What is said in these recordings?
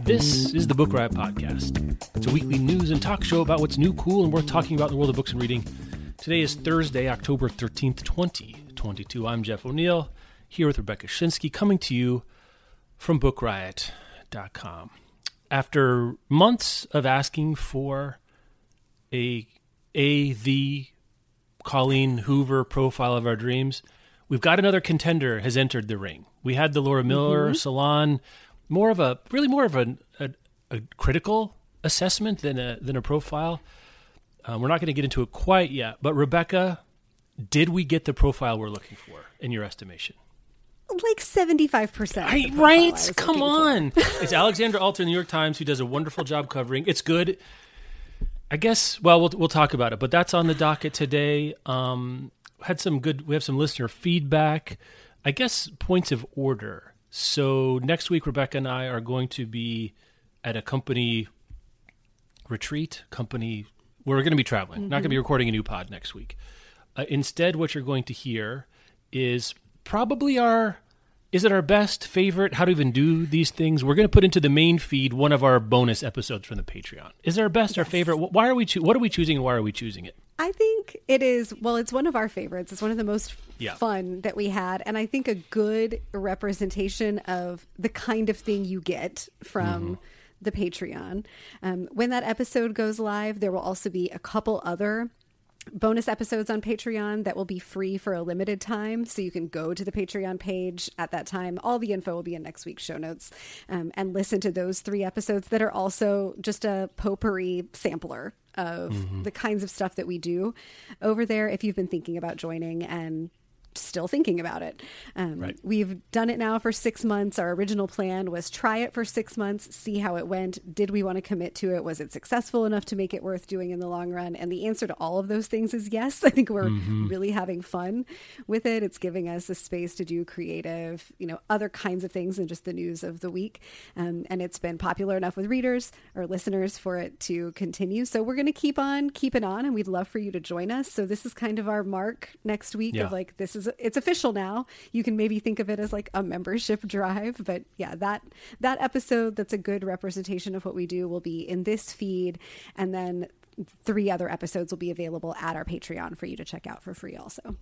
This is the Book Riot Podcast. It's a weekly news and talk show about what's new, cool, and worth talking about in the world of books and reading. Today is Thursday, October 13th, 2022. I'm Jeff O'Neal, here with Rebecca Schinsky, coming to you from BookRiot.com. After months of asking for a, a the Colleen Hoover profile of our dreams, we've got another contender has entered the ring. We had the Laura Miller Mm-hmm. Salon more of a really more of a, a, a critical assessment than a than a profile. Um, we're not going to get into it quite yet, but Rebecca, did we get the profile we're looking for in your estimation? like 75%. of I, the profile I right? Come on. it's Alexandra Alter in the New York Times who does a wonderful job covering. It's good. I guess. Well, we'll we'll talk about it, but that's on the docket today. Um, had some good. We have some listener feedback. I guess points of order. So next week, Rebecca and I are going to be at a company retreat. Company. We're going to be traveling. Not going to be recording a new pod next week. Uh, instead, what you're going to hear is probably our is it our best favorite how to even do these things we're going to put into the main feed one of our bonus episodes from the patreon is it our best our favorite why are we choo- what are we choosing and why are we choosing it I think it is, well, it's one of our favorites. It's one of the most Yeah. fun that we had. And I think a good representation of the kind of thing you get from. Mm-hmm. The Patreon. Um, when that episode goes live, there will also be a couple other bonus episodes on Patreon that will be free for a limited time. So you can go to the Patreon page at that time. All the info will be in next week's show notes um, and listen to those three episodes that are also just a potpourri sampler of the kinds of stuff that we do over there if you've been thinking about joining and still thinking about it. Um, Right. We've done it now for six months. Our original plan was try it for six months, see how it went. Did we want to commit to it? Was it successful enough to make it worth doing in the long run? And the answer to all of those things is yes. I think we're really having fun with it. It's giving us a space to do creative, you know, other kinds of things than just the news of the week. Um, and it's been popular enough with readers or listeners for it to continue. So we're going to keep on keeping on, and we'd love for you to join us. So this is kind of our mark next week Yeah. of like this is it's official now. You can maybe think of it as like a membership drive, but yeah, that that episode that's a good representation of what we do will be in this feed, and then three other episodes will be available at our Patreon for you to check out for free. Also,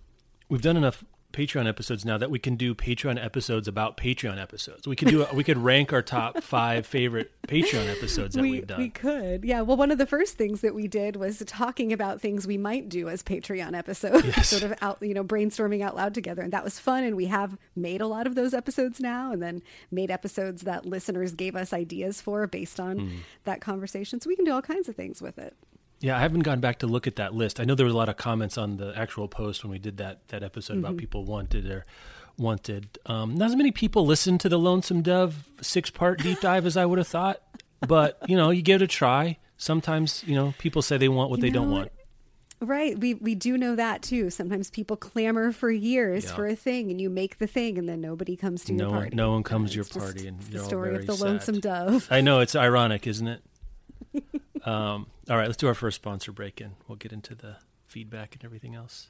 we've done enough patreon episodes now that we can do patreon episodes about patreon episodes we could do we could rank our top five favorite patreon episodes that we we've done we could, yeah. Well, one of the first things that we did was talking about things we might do as Patreon episodes, sort of out, you know, brainstorming out loud together, and that was fun. And we have made a lot of those episodes now, and then made episodes that listeners gave us ideas for based on Hmm. that conversation. So we can do all kinds of things with it. Yeah, I haven't gone back to look at that list. I know there was a lot of comments on the actual post when we did that that episode Mm-hmm. about people wanted or wanted. Um, not as many people listened to the Lonesome Dove six part deep dive as I would have thought, but you know, you give it a try. Sometimes you know people say they want what they don't want. Right. We we do know that too. Sometimes people clamor for years Yeah. for a thing, and you make the thing, and then nobody comes to No your one- party. no one comes to your party, and the story of the sad. lonesome dove. I know it's ironic, isn't it? Um, all right, let's do our first sponsor break, and we'll get into the feedback and everything else.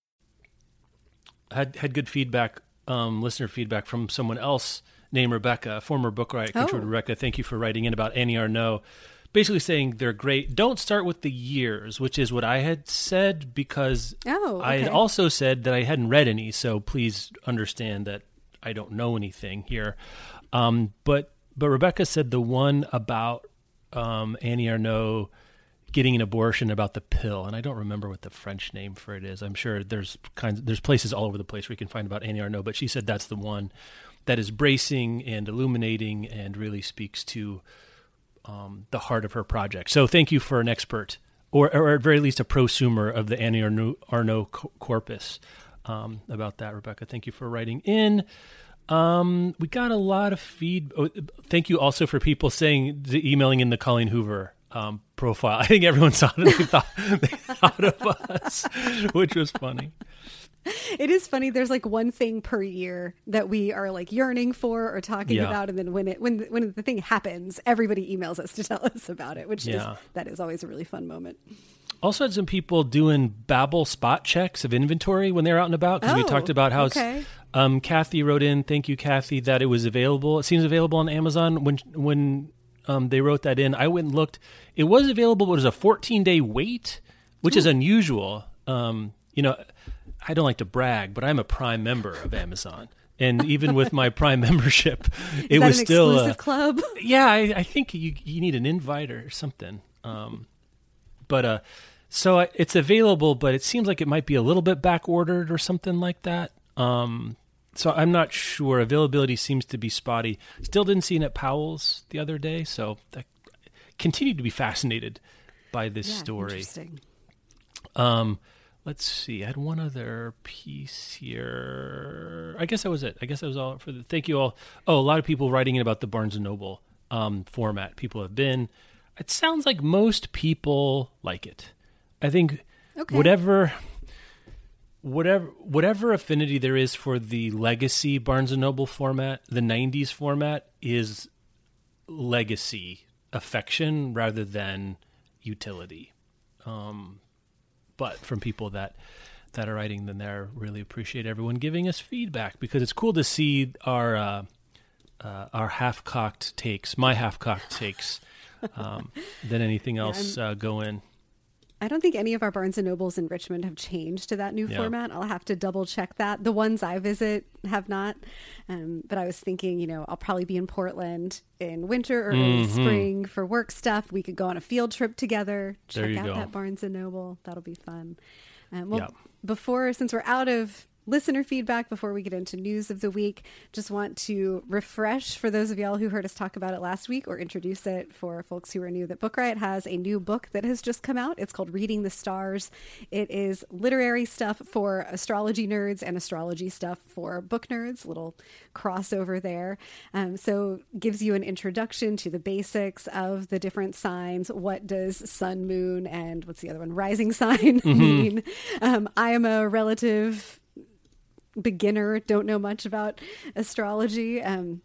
Had had good feedback, um, listener feedback from someone else named Rebecca, former Book contributor. Oh. Rebecca, thank you for writing in about Annie Ernaux. Basically saying they're great. Don't start with the years, which is what I had said because Oh, I had also said that I hadn't read any. So please understand that I don't know anything here. Um, but but Rebecca said the one about um, Annie Ernaux getting an abortion about the pill, and I don't remember what the French name for it is. I'm sure there's kinds there's places all over the place where you can find about Annie Ernaux, but she said that's the one that is bracing and illuminating and really speaks to um, the heart of her project. So thank you for an expert, or, or at very least a prosumer of the Annie Ernaux corpus um, about that, Rebecca. Thank you for writing in. Um, we got a lot of feed. Oh, thank you also for people saying the emailing in the Colleen Hoover um, profile. I think everyone saw it. They thought, they thought of us, which was funny. It is funny. There's like one thing per year that we are like yearning for or talking yeah. about, and then when it when when the thing happens, everybody emails us to tell us about it, which yeah. is that is always a really fun moment. Also had some people doing Babel spot checks of inventory when they're out and about because oh, we talked about how okay. um, Kathy wrote in, thank you, Kathy, that it was available. It seems available on Amazon when when um, they wrote that in. I went and looked. It was available, but it was a 14 day wait, which Ooh. is unusual. Um, you know, I don't like to brag, but I'm a Prime member of Amazon. And even with my Prime membership, it was still a club. Yeah, I, I, think you you need an invite or something. Um, but uh, so it's available, but it seems like it might be a little bit back ordered or something like that. Um, so I'm not sure. Availability seems to be spotty. Still didn't see it at Powell's the other day, so I continued to be fascinated by this yeah, story. Interesting. Um, let's see. I had one other piece here. I guess that was it. I guess that was all for the. Thank you all. Oh, a lot of people writing in about the Barnes and Noble um, format. People have been. It sounds like most people like it. I think okay. whatever whatever whatever affinity there is for the legacy Barnes and Noble format, the 90s format is legacy affection rather than utility. Um, but from people that that are writing them there, really appreciate everyone giving us feedback because it's cool to see our uh, uh, our half cocked takes, my half cocked takes, um, than anything else yeah, uh, go in. I don't think any of our Barnes and Nobles in Richmond have changed to that new yeah. format. I'll have to double check that. The ones I visit have not. Um, but I was thinking, you know, I'll probably be in Portland in winter or mm-hmm. spring for work stuff. We could go on a field trip together, check out go. that Barnes and Noble. That'll be fun. Um, well, before, since we're out of listener feedback before we get into news of the week. Just want to refresh for those of y'all who heard us talk about it last week or introduce it for folks who are new that Book Riot has a new book that has just come out. It's called Reading the Stars. It is literary stuff for astrology nerds and astrology stuff for book nerds, little crossover there. Um, so gives you an introduction to the basics of the different signs. What does sun, moon, and what's the other one? Rising sign mm-hmm. mean? Um, I am a relative beginner, don't know much about astrology. Um,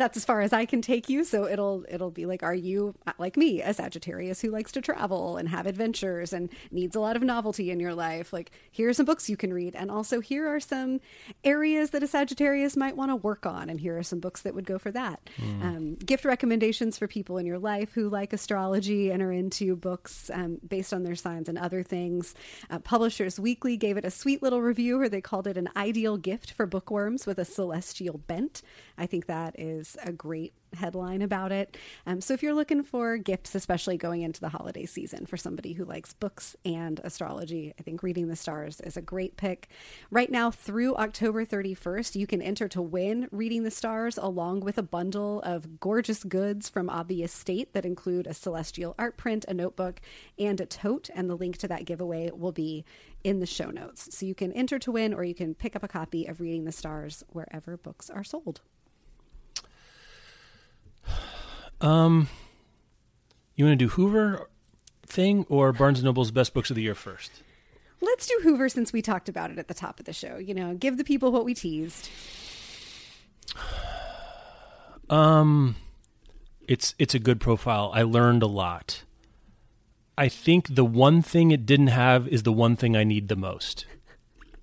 that's as far as I can take you. So it'll it'll be like, are you like me, a Sagittarius who likes to travel and have adventures and needs a lot of novelty in your life? Like, here are some books you can read, and also here are some areas that a Sagittarius might want to work on, and here are some books that would go for that. Mm. Um, gift recommendations for people in your life who like astrology and are into books um, based on their signs and other things. Uh, Publishers Weekly gave it a sweet little review, where they called it an ideal gift for bookworms with a celestial bent. I think that is a great headline about it. Um, so if you're looking for gifts, especially going into the holiday season for somebody who likes books and astrology, I think Reading the Stars is a great pick. Right now, through October 31st, you can enter to win Reading the Stars along with a bundle of gorgeous goods from Obvious State that include a celestial art print, a notebook, and a tote. And the link to that giveaway will be in the show notes. So you can enter to win or you can pick up a copy of Reading the Stars wherever books are sold. Um, you want to do Hoover thing or Barnes and Noble's best books of the year first? Let's do Hoover since we talked about it at the top of the show. You know, give the people what we teased. Um, it's it's a good profile. I learned a lot. I think the one thing it didn't have is the one thing I need the most.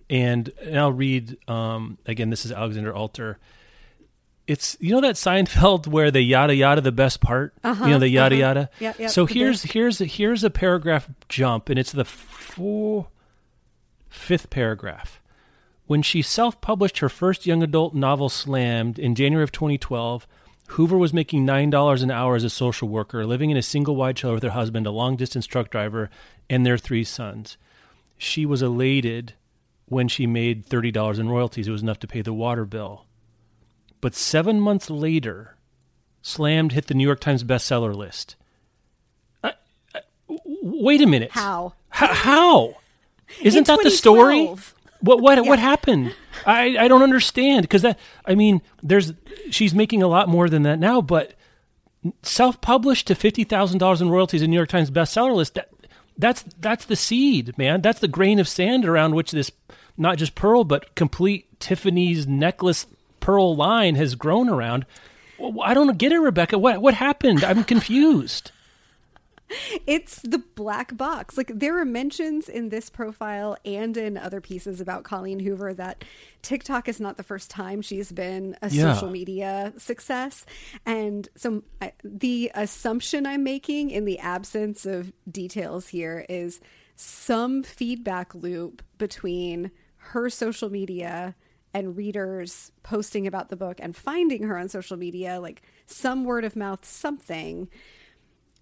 And, and I'll read um, again. This is Alexandra Alter it's you know that Seinfeld where the yada yada the best part. Uh-huh, you know the yada uh-huh. yada. Yeah, yeah, so here's here's here's a paragraph jump, and it's the four, fifth paragraph. When she self-published her first young adult novel, Slammed, in January of 2012, Hoover was making $9 an hour as a social worker, living in a single wide trailer with her husband, a long distance truck driver, and their three sons. She was elated when she made $30 in royalties. It was enough to pay the water bill. But seven months later, Slammed hit the New York Times bestseller list. Wait a minute. How? H- how? Isn't that the story? 2012. What what what happened? I I don't understand because that I mean there's she's making a lot more than that now, but self-published to fifty thousand dollars in royalties in New York Times bestseller list. That that's that's the seed, man. That's the grain of sand around which this not just pearl but complete Tiffany's necklace pearl line has grown around. I don't get it, Rebecca. What what happened? I'm confused. It's the black box. Like there are mentions in this profile and in other pieces about Colleen Hoover that TikTok is not the first time she's been a Yeah. social media success. And so I, the assumption I'm making in the absence of details here is some feedback loop between her social media and readers posting about the book and finding her on social media, like some word of mouth, something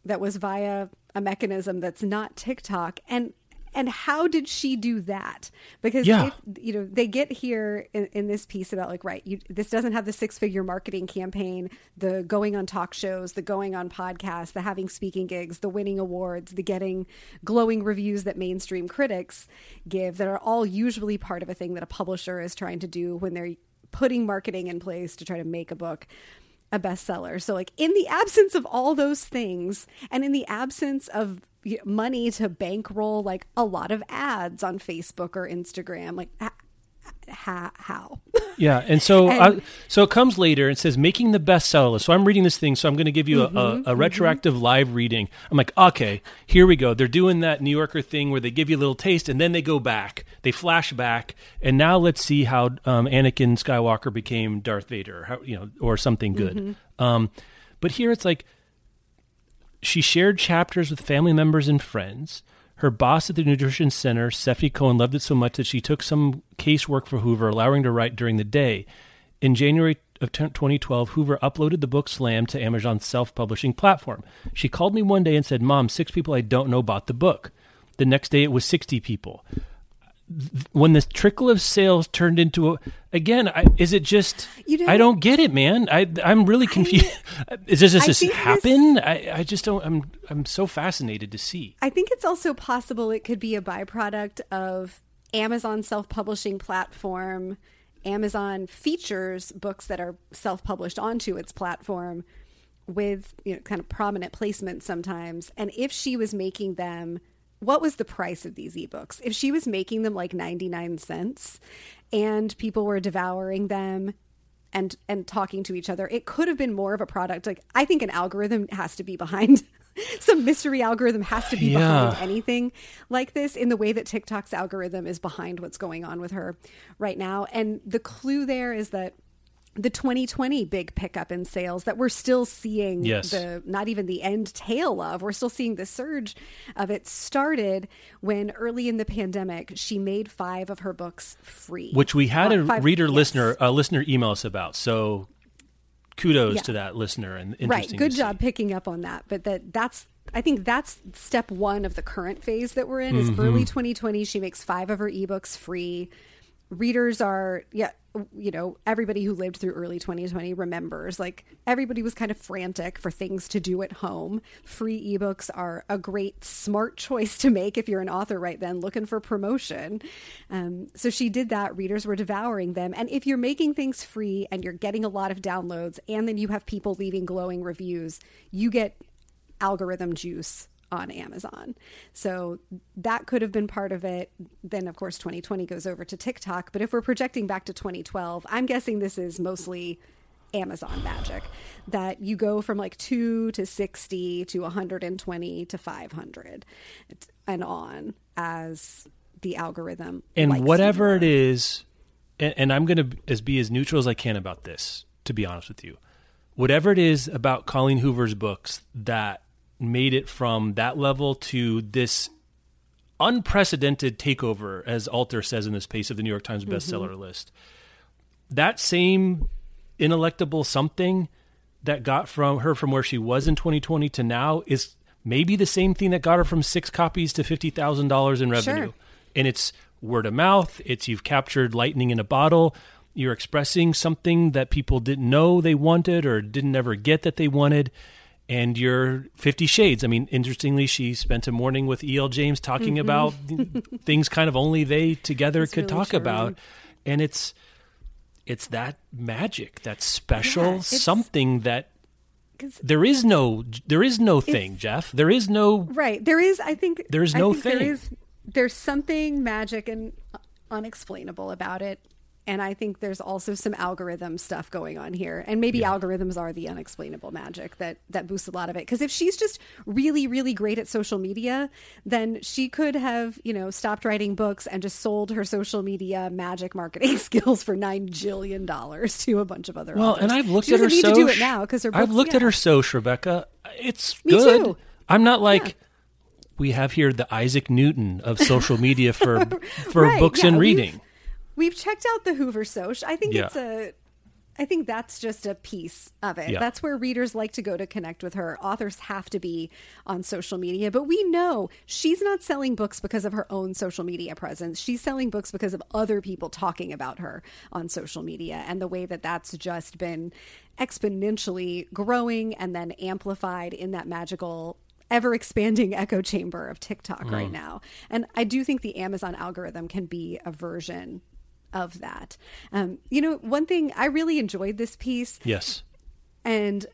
that was via a mechanism that's not TikTok. And and how did she do that because Yeah. if, you know they get here in, in this piece about like right you, this doesn't have the six figure marketing campaign the going on talk shows the going on podcasts the having speaking gigs the winning awards the getting glowing reviews that mainstream critics give that are all usually part of a thing that a publisher is trying to do when they're putting marketing in place to try to make a book a bestseller. So, like, in the absence of all those things, and in the absence of money to bankroll like a lot of ads on Facebook or Instagram, like, ha- how? Yeah, and so And- uh, so it comes later and says making the bestseller list. So I'm reading this thing, so I'm going to give you a, Mm-hmm, a, a retroactive live reading. I'm like, okay, here we go. They're doing that New Yorker thing where they give you a little taste and then they go back, they flash back, and now let's see how um, Anakin Skywalker became Darth Vader, how, you know, or something good. Mm-hmm. Um, but here it's like she shared chapters with family members and friends. Her boss at the Nutrition Center, Stephanie Cohen, loved it so much that she took some casework for Hoover, allowing her to write during the day. In January of 2012, Hoover uploaded the book Slam to Amazon's self publishing platform. She called me one day and said, Mom, six people I don't know bought the book. The next day it was 60 people. When this trickle of sales turned into a, again, I, is it just, You know- I don't get it, man. I, I'm really confused. is this just I this happen? I, I just don't, I'm, I'm so fascinated to see. I think it's also possible it could be a byproduct of Amazon self publishing platform. Amazon features books that are self published onto its platform with you know kind of prominent placement sometimes. And if she was making them, what was the price of these ebooks? If she was making them like 99 cents and people were devouring them and and talking to each other it could have been more of a product like i think an algorithm has to be behind some mystery algorithm has to be Yeah. behind anything like this in the way that tiktok's algorithm is behind what's going on with her right now and the clue there is that the 2020 big pickup in sales that we're still seeing Yes. the not even the end tail of we're still seeing the surge of it started when early in the pandemic she made five of her books free Which we had a five- reader yes. listener, a listener email us about. So kudos Yeah. to that listener and interesting. right good job see. picking up on that but that that's i think that's step one of the current phase that we're in is Mm-hmm. early 2020 she makes five of her ebooks free readers are yeah you know everybody who lived through early 2020 remembers like everybody was kind of frantic for things to do at home. Free ebooks are a great smart choice to make if you're an author right then looking for promotion. Um, so she did that. Readers were devouring them. And if you're making things free and you're getting a lot of downloads and then you have people leaving glowing reviews you get algorithm juice on Amazon. So that could have been part of it. Then, of course, 2020 goes over to TikTok. But if we're projecting back to 2012, I'm guessing this is mostly Amazon magic that you go from like 2 to 60 to 120 to 500 and on as the algorithm. and whatever it is, and, and I'm going to as be as neutral as I can about this. To be honest with you, whatever it is about Colleen Hoover's books that made it from that level to this unprecedented takeover, as Alter says in this piece of the New York Times mm-hmm. bestseller list. That same inelectable something that got from her from where she was in 2020 to now is maybe the same thing that got her from six copies to fifty thousand dollars in revenue. Sure. And it's word of mouth. It's you've captured lightning in a bottle. You're expressing something that people didn't know they wanted or didn't ever get that they wanted. And you're Fifty Shades. I mean, interestingly, she spent a morning with E.L. James talking mm-hmm. about things kind of only they together That's could really talk about. And it's it's that magic, that special Yeah, something that there is no there is no thing, Jeff. There is no Right. There is, I think, There is no thing. is, there's something magic and unexplainable about it. And I think there's also some algorithm stuff going on here. And maybe algorithms are the unexplainable magic that, that boosts a lot of it. Because if she's just really, really great at social media, then she could have, you know, stopped writing books and just sold her social media magic marketing skills for nine jillion dollars to a bunch of other Well, authors. and I've looked she at her doesn't so need to do it now because her books, I've looked at her soch, Rebecca. It's Me good. too. I'm not like we have here the Isaac Newton of social media for for Right, books yeah, and reading. We've checked out the Hoover Soch. I think Yeah. it's a I think that's just a piece of it. Yeah. That's where readers like to go to connect with her. Authors have to be on social media, but we know she's not selling books because of her own social media presence. She's selling books because of other people talking about her on social media and the way that that's just been exponentially growing and then amplified in that magical ever expanding echo chamber of TikTok Mm. right now. And I do think the Amazon algorithm can be a version of that. Um, you know, one thing I really enjoyed this piece, Yes. and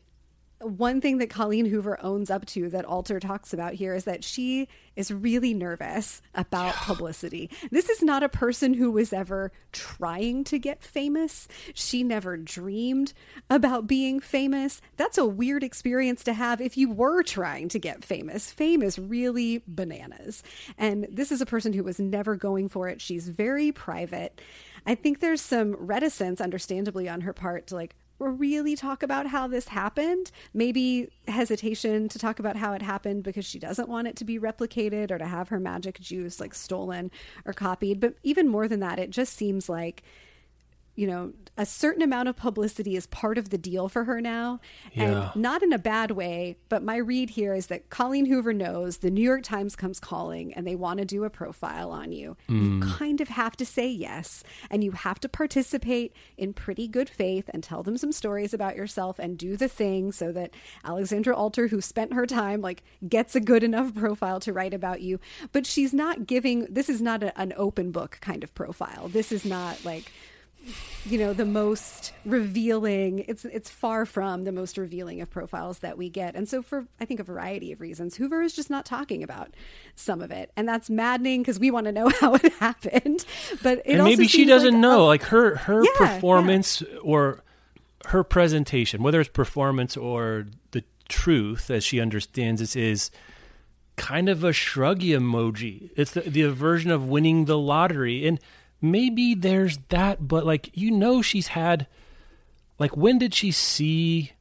one thing that Colleen Hoover owns up to that Alter talks about here is that she is really nervous about publicity. This is not a person who was ever trying to get famous. She never dreamed about being famous. That's a weird experience to have if you were trying to get famous. Fame is really bananas. And this is a person who was never going for it. She's very private. I think there's some reticence, understandably, on her part to like, really talk about how this happened. Maybe hesitation to talk about how it happened because she doesn't want it to be replicated or to have her magic juice like stolen or copied. But even more than that, it just seems like you know, a certain amount of publicity is part of the deal for her now. Yeah. And not in a bad way, but my read here is that Colleen Hoover knows the New York Times comes calling and they want to do a profile on you. You hmm. kind of have to say yes. And you have to participate in pretty good faith and tell them some stories about yourself and do the thing so that Alexandra Alter, who spent her time, like gets a good enough profile to write about you. But she's not giving, this is not a, an open book kind of profile. This is not like, you know the most revealing it's it's far from the most revealing of profiles that we get. And so for i think a variety of reasons hoover is just not talking about some of it. And that's maddening because we want to know how it happened. But it maybe she doesn't like know a- like her her Yeah, performance or her presentation whether it's performance or the truth as she understands this is kind of a shruggy emoji. It's the, the version of winning the lottery. And maybe there's that but like you know she's had like when did she see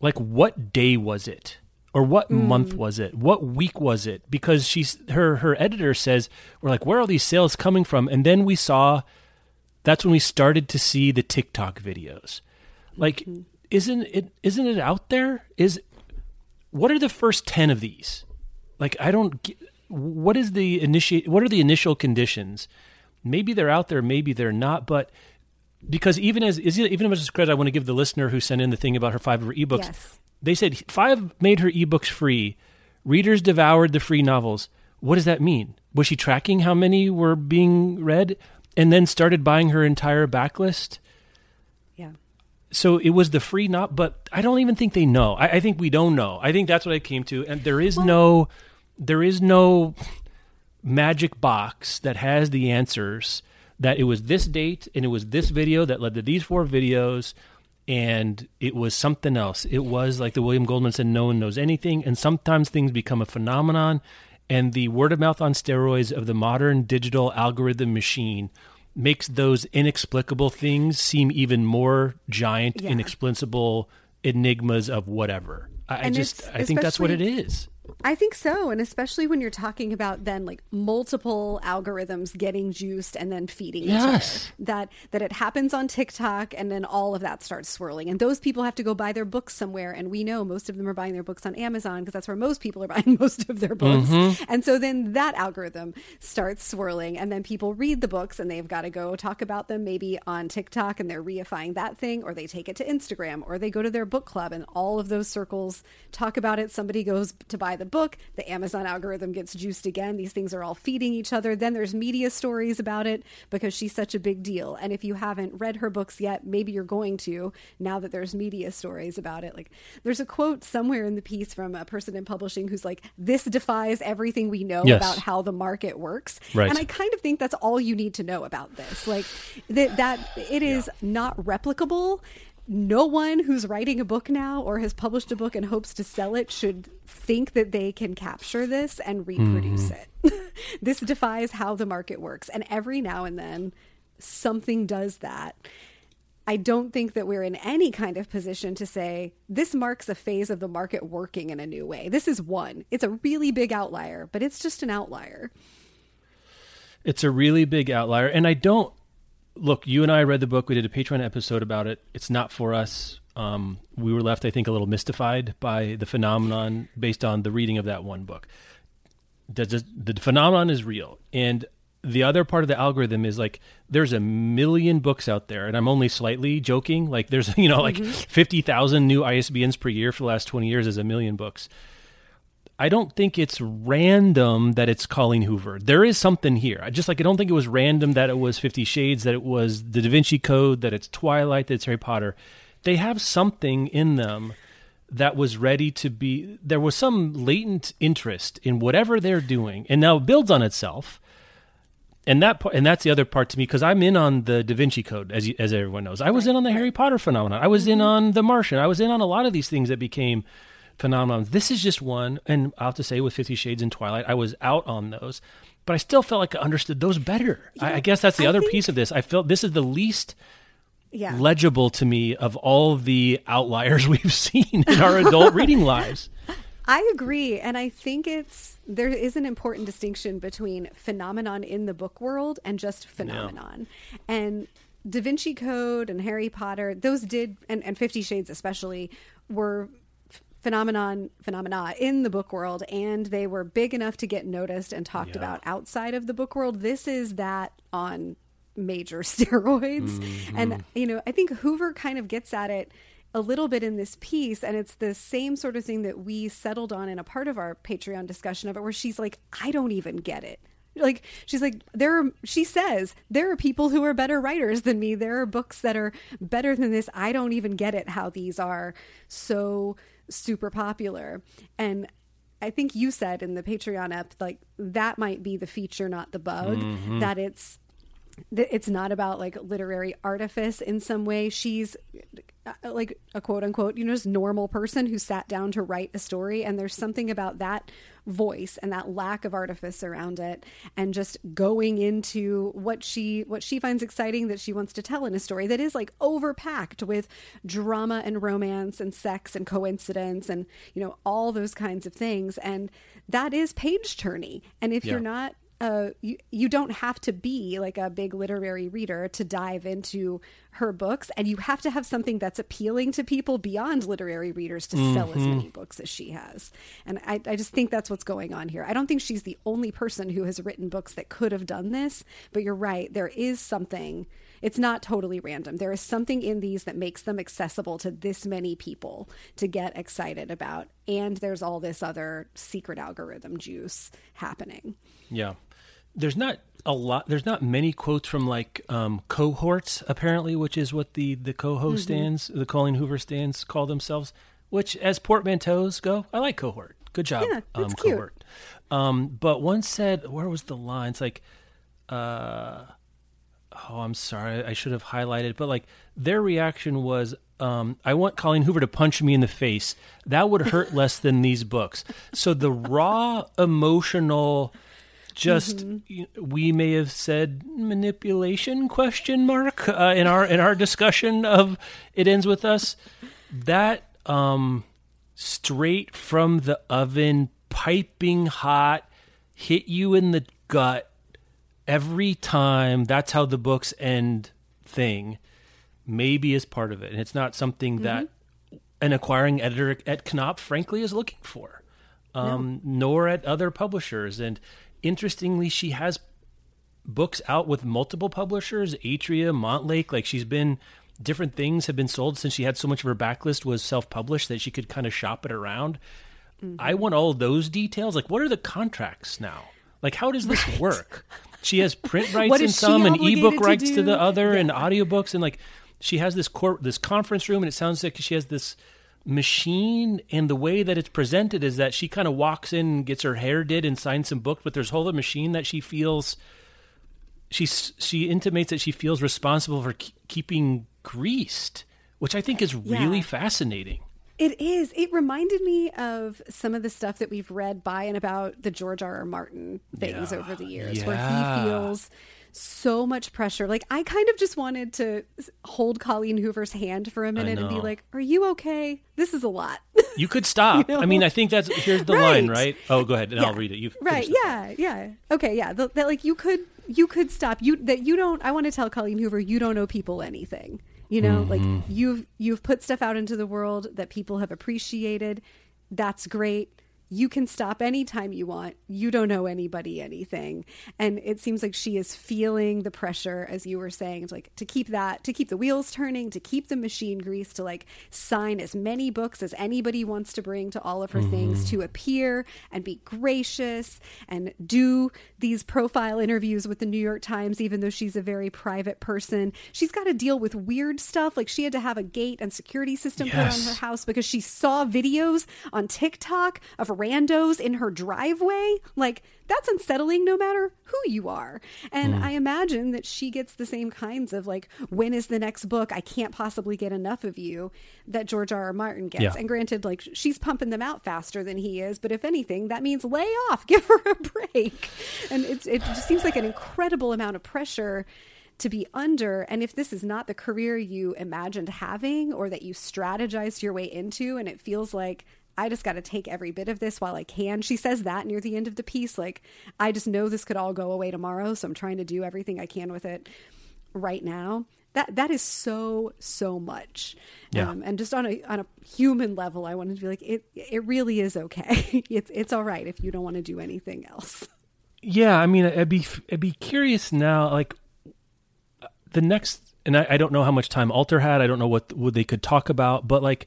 like what day was it? Or what mm. month was it? What week was it? Because she's her her editor says we're like where are these sales coming from? And then we saw that's when we started to see the tiktok videos. Like mm-hmm. isn't it isn't it out there? Is what are the first 10 of these? Like i don't get, what is the initiate what are the initial conditions maybe they're out there maybe they're not but because even as is even as much credit I want to give the listener who sent in the thing about her five of her ebooks. Yes. They said five made her ebooks free. Readers devoured the free novels. What does that mean? Was she tracking how many were being read and then started buying her entire backlist? yeah So it was the free not, but I don't even think they know. I, I think we don't know. I think that's what I came to, and there is no, there is no magic box that has the answers. That it was this date and it was this video that led to these four videos, and it was something else. It was like the William Goldman said, no one knows anything, and sometimes things become a phenomenon, and the word of mouth on steroids of the modern digital algorithm machine makes those inexplicable things seem even more giant, Yeah. inexplicable enigmas of whatever. I, I just I think that's what it is. I think so. And especially when you're talking about then like multiple algorithms getting juiced and then feeding each Yes. other. That that it happens on TikTok and then all of that starts swirling. And those people have to go buy their books somewhere. And we know most of them are buying their books on Amazon because that's where most people are buying most of their books. Mm-hmm. And so then that algorithm starts swirling and then people read the books and they've got to go talk about them maybe on TikTok and they're reifying that thing or they take it to Instagram or they go to their book club and all of those circles talk about it. Somebody goes to buy the book, the Amazon algorithm gets juiced again. These things are all feeding each other. Then there's media stories about it because she's such a big deal. And if you haven't read her books yet, maybe you're going to now that there's media stories about it. Like there's a quote somewhere in the piece from a person in publishing who's like, This defies everything we know Yes. about how the market works. Right. And I kind of think that's all you need to know about this. Like that that it is not replicable. No one who's writing a book now or has published a book and hopes to sell it should think that they can capture this and reproduce mm-hmm. it. this defies how the market works. And every now and then something does that. I don't think that we're in any kind of position to say this marks a phase of the market working in a new way. This is one. It's a really big outlier, but it's just an outlier. It's a really big outlier, and I don't look. You and I read the book. We did a Patreon episode about it. It's not for us. Um, we were left, I think, a little mystified by the phenomenon based on the reading of that one book. The, the, the phenomenon is real, and the other part of the algorithm is like there's a million books out there, and I'm only slightly joking. Like there's you know like fifty thousand new ISBNs per year for the last twenty years is a million books. I don't think it's random that it's Colleen Hoover. There is something here. I just like I don't think it was random that it was Fifty Shades, that it was the Da Vinci Code, that it's Twilight, that it's Harry Potter. They have something in them that was ready to be. There was some latent interest in whatever they're doing, and now it builds on itself. And that part, and that's the other part to me because I'm in on the Da Vinci Code, as you, as everyone knows. I was in on the Harry Potter phenomenon. I was in mm-hmm. on The Martian. I was in on a lot of these things that became phenomenons. This is just one, and I'll have to say with Fifty Shades and Twilight, I was out on those, but I still felt like I understood those better. I, I guess that's the I other think- piece of this. I felt this is the least Yeah. legible to me of all the outliers we've seen in our adult reading lives. I agree. And I think it's there is an important distinction between phenomenon in the book world and just phenomenon. And Da Vinci Code and Harry Potter, those did and, and Fifty Shades especially were phenomenon phenomena in the book world and they were big enough to get noticed and talked Yeah. about outside of the book world. This is that on major steroids. Mm-hmm. And you know, I think Hoover kind of gets at it a little bit in this piece and it's the same sort of thing that we settled on in a part of our Patreon discussion of it where she's like I don't even get it. Like she's like there are she says there are people who are better writers than me. There are books that are better than this. I don't even get it how these are so super popular. And I think you said in the Patreon app like that might be the feature not the bug that it's that it's not about like literary artifice in some way. She's uh, like a quote unquote, you know, just normal person who sat down to write a story. And there's something about that voice and that lack of artifice around it and just going into what she what she finds exciting that she wants to tell in a story that is like overpacked with drama and romance and sex and coincidence and you know all those kinds of things and that is page turny and if Yeah. you're not uh, you you don't have to be like a big literary reader to dive into her books, and you have to have something that's appealing to people beyond literary readers to sell as many books as she has. And I, I just think that's what's going on here. I don't think she's the only person who has written books that could have done this, but you're right. There is something. It's not totally random. There is something in these that makes them accessible to this many people to get excited about. And there's all this other secret algorithm juice happening. Yeah. There's not a lot there's not many quotes from like um, cohorts apparently, which is what the the coho stands, the Colleen Hoover stands call themselves, which as portmanteaus go, I like cohort. Good job. Yeah, um, cohort. Um, but one said, where was the line? It's like uh oh, I'm sorry, I should have highlighted, but like their reaction was, um, I want Colleen Hoover to punch me in the face. That would hurt less than these books. So the raw emotional, just you- we may have said manipulation question mark uh, in our in our discussion of it ends with us. That um, straight from the oven, piping hot, hit you in the gut every time. That's how the books end thing maybe is part of it. And it's not something mm-hmm. that an acquiring editor at Knopf, frankly, is looking for, um, no. nor at other publishers. And interestingly, she has books out with multiple publishers, Atria, Montlake. Like she's been different things have been sold since she had so much of her backlist was self-published that she could kind of shop it around. Mm-hmm. I want all those details. Like, what are the contracts now? Like, how does this right. work? She has print rights in some and ebook rights to, to the other yeah. and audiobooks and like she has this court this conference room and it sounds like she has this machine and the way that it's presented is that she kind of walks in and gets her hair did and signs some books but there's a whole other machine that she feels she she intimates that she feels responsible for keeping greased, which I think is really yeah. fascinating. It is. It reminded me of some of the stuff that we've read by and about the George R. R. Martin things yeah. over the years, yeah. where he feels so much pressure. Like I kind of just wanted to hold Colleen Hoover's hand for a minute and be like, "Are you okay? This is a lot." You could stop. you know? I mean, I think that's here's the right. line, right? Oh, go ahead, and yeah. I'll read it. You right? Yeah, yeah. Okay, yeah. The, that like you could you could stop. You that you don't. I want to tell Colleen Hoover, you don't owe people anything. You know, mm-hmm. like you've you've put stuff out into the world that people have appreciated. That's great you can stop anytime you want. You don't owe anybody anything. And it seems like she is feeling the pressure, as you were saying, to like to keep that, to keep the wheels turning, to keep the machine greased, to like sign as many books as anybody wants to bring to all of her mm-hmm. things, to appear and be gracious and do these profile interviews with the New York Times, even though she's a very private person. She's got to deal with weird stuff. Like she had to have a gate and security system yes. put on her house because she saw videos on TikTok of randos in her driveway. Like, that's unsettling no matter who you are. And mm. I imagine that she gets the same kinds of like, when is the next book? I can't possibly get enough of you that George R. R. Martin gets. Yeah. And granted, like, she's pumping them out faster than he is. But if anything, that means lay off, give her a break. And it's, it just seems like an incredible amount of pressure to be under. And if this is not the career you imagined having or that you strategized your way into, and it feels like I just got to take every bit of this while I can. She says that near the end of the piece. Like, I just know this could all go away tomorrow. So I'm trying to do everything I can with it right now. That that is so so much, yeah. Um, and just on a on a human level, I wanted to be like it. It really is okay. it's it's all right if you don't want to do anything else. Yeah, I mean, I'd be I'd be curious now. Like the next, and I, I don't know how much time Alter had. I don't know what what they could talk about, but like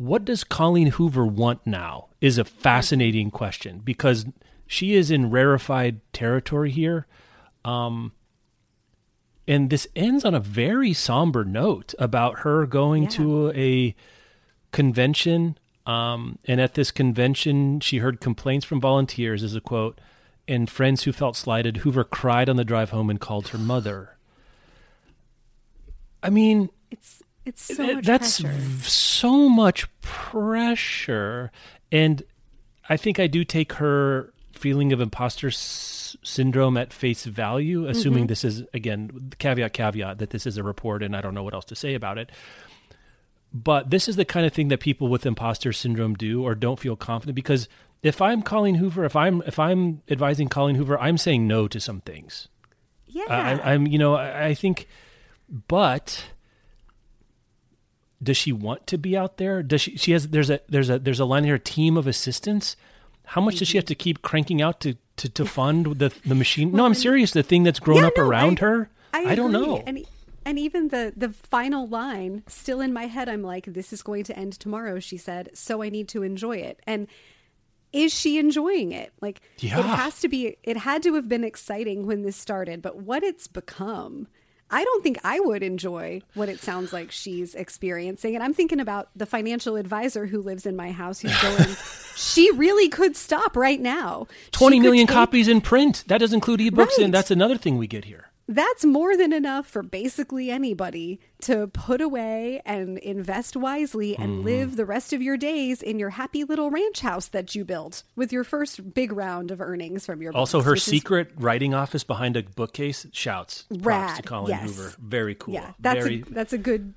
what does Colleen Hoover want now is a fascinating question because she is in rarefied territory here. Um, and this ends on a very somber note about her going yeah. to a convention. Um, and at this convention, she heard complaints from volunteers, as a quote, and friends who felt slighted. Hoover cried on the drive home and called her mother. I mean, it's it's so much that's pressure. so much pressure, and I think I do take her feeling of imposter s- syndrome at face value, assuming mm-hmm. this is again caveat caveat that this is a report and I don't know what else to say about it. But this is the kind of thing that people with imposter syndrome do or don't feel confident because if I'm Colleen Hoover, if I'm if I'm advising Colleen Hoover, I'm saying no to some things. Yeah, I, am You know, I, I think, but does she want to be out there? Does she? She has. There's a there's a there's a line here. Team of assistants. How much mm-hmm. does she have to keep cranking out to to, to fund the the machine? no, I'm serious. The thing that's grown yeah, up no, around I, her. I, I don't know. And, and even the the final line still in my head. I'm like, this is going to end tomorrow. She said, so I need to enjoy it. And is she enjoying it? Like, yeah. it has to be. It had to have been exciting when this started, but what it's become I don't think I would enjoy what it sounds like she's experiencing. And I'm thinking about the financial advisor who lives in my house who's going, she really could stop right now. Twenty million take... copies in print. That does include ebooks, right. and that's another thing we get here that's more than enough for basically anybody to put away and invest wisely and mm. live the rest of your days in your happy little ranch house that you built with your first big round of earnings from your also her secret is... writing office behind a bookcase shouts rad to Colleen yes. Hoover very cool yeah that's very... a that's a good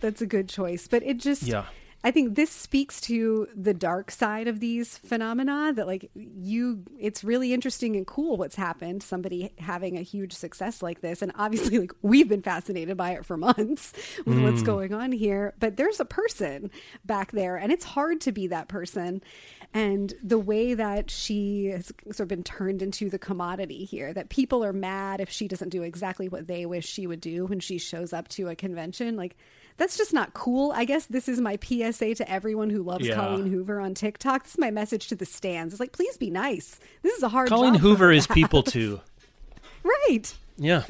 that's a good choice but it just yeah I think this speaks to the dark side of these phenomena that like you it's really interesting and cool what's happened somebody having a huge success like this. And obviously like we've been fascinated by it for months with mm. what's going on here. But there's a person back there and it's hard to be that person. And the way that she has sort of been turned into the commodity here that people are mad if she doesn't do exactly what they wish she would do when she shows up to a convention like that's just not cool. I guess this is my PSA to everyone who loves yeah. Colleen Hoover on TikTok. This is my message to the stands. It's like, please be nice. This is a hard Colleen Hoover is people too. right. Yeah.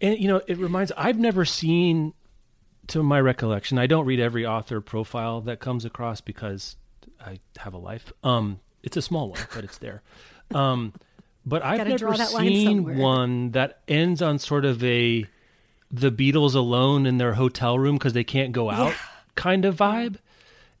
And, you know, it reminds, I've never seen, to my recollection, I don't read every author profile that comes across because I have a life. Um, It's a small one, but it's there. Um, but I've never seen one that ends on sort of a the Beatles alone in their hotel room because they can't go out yeah. kind of vibe.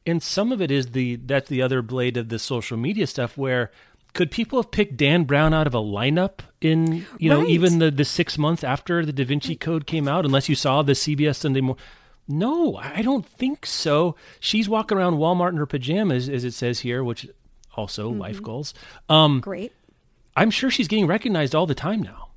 And some of it is the that's the other blade of the social media stuff where could people have picked Dan Brown out of a lineup in you know right. even the the six months after the Da Vinci Code came out unless you saw the CBS Sunday morning. No, I don't think so. She's walking around Walmart in her pajamas, as it says here, which also mm-hmm. life goals. Um, Great. I'm sure she's getting recognized all the time now.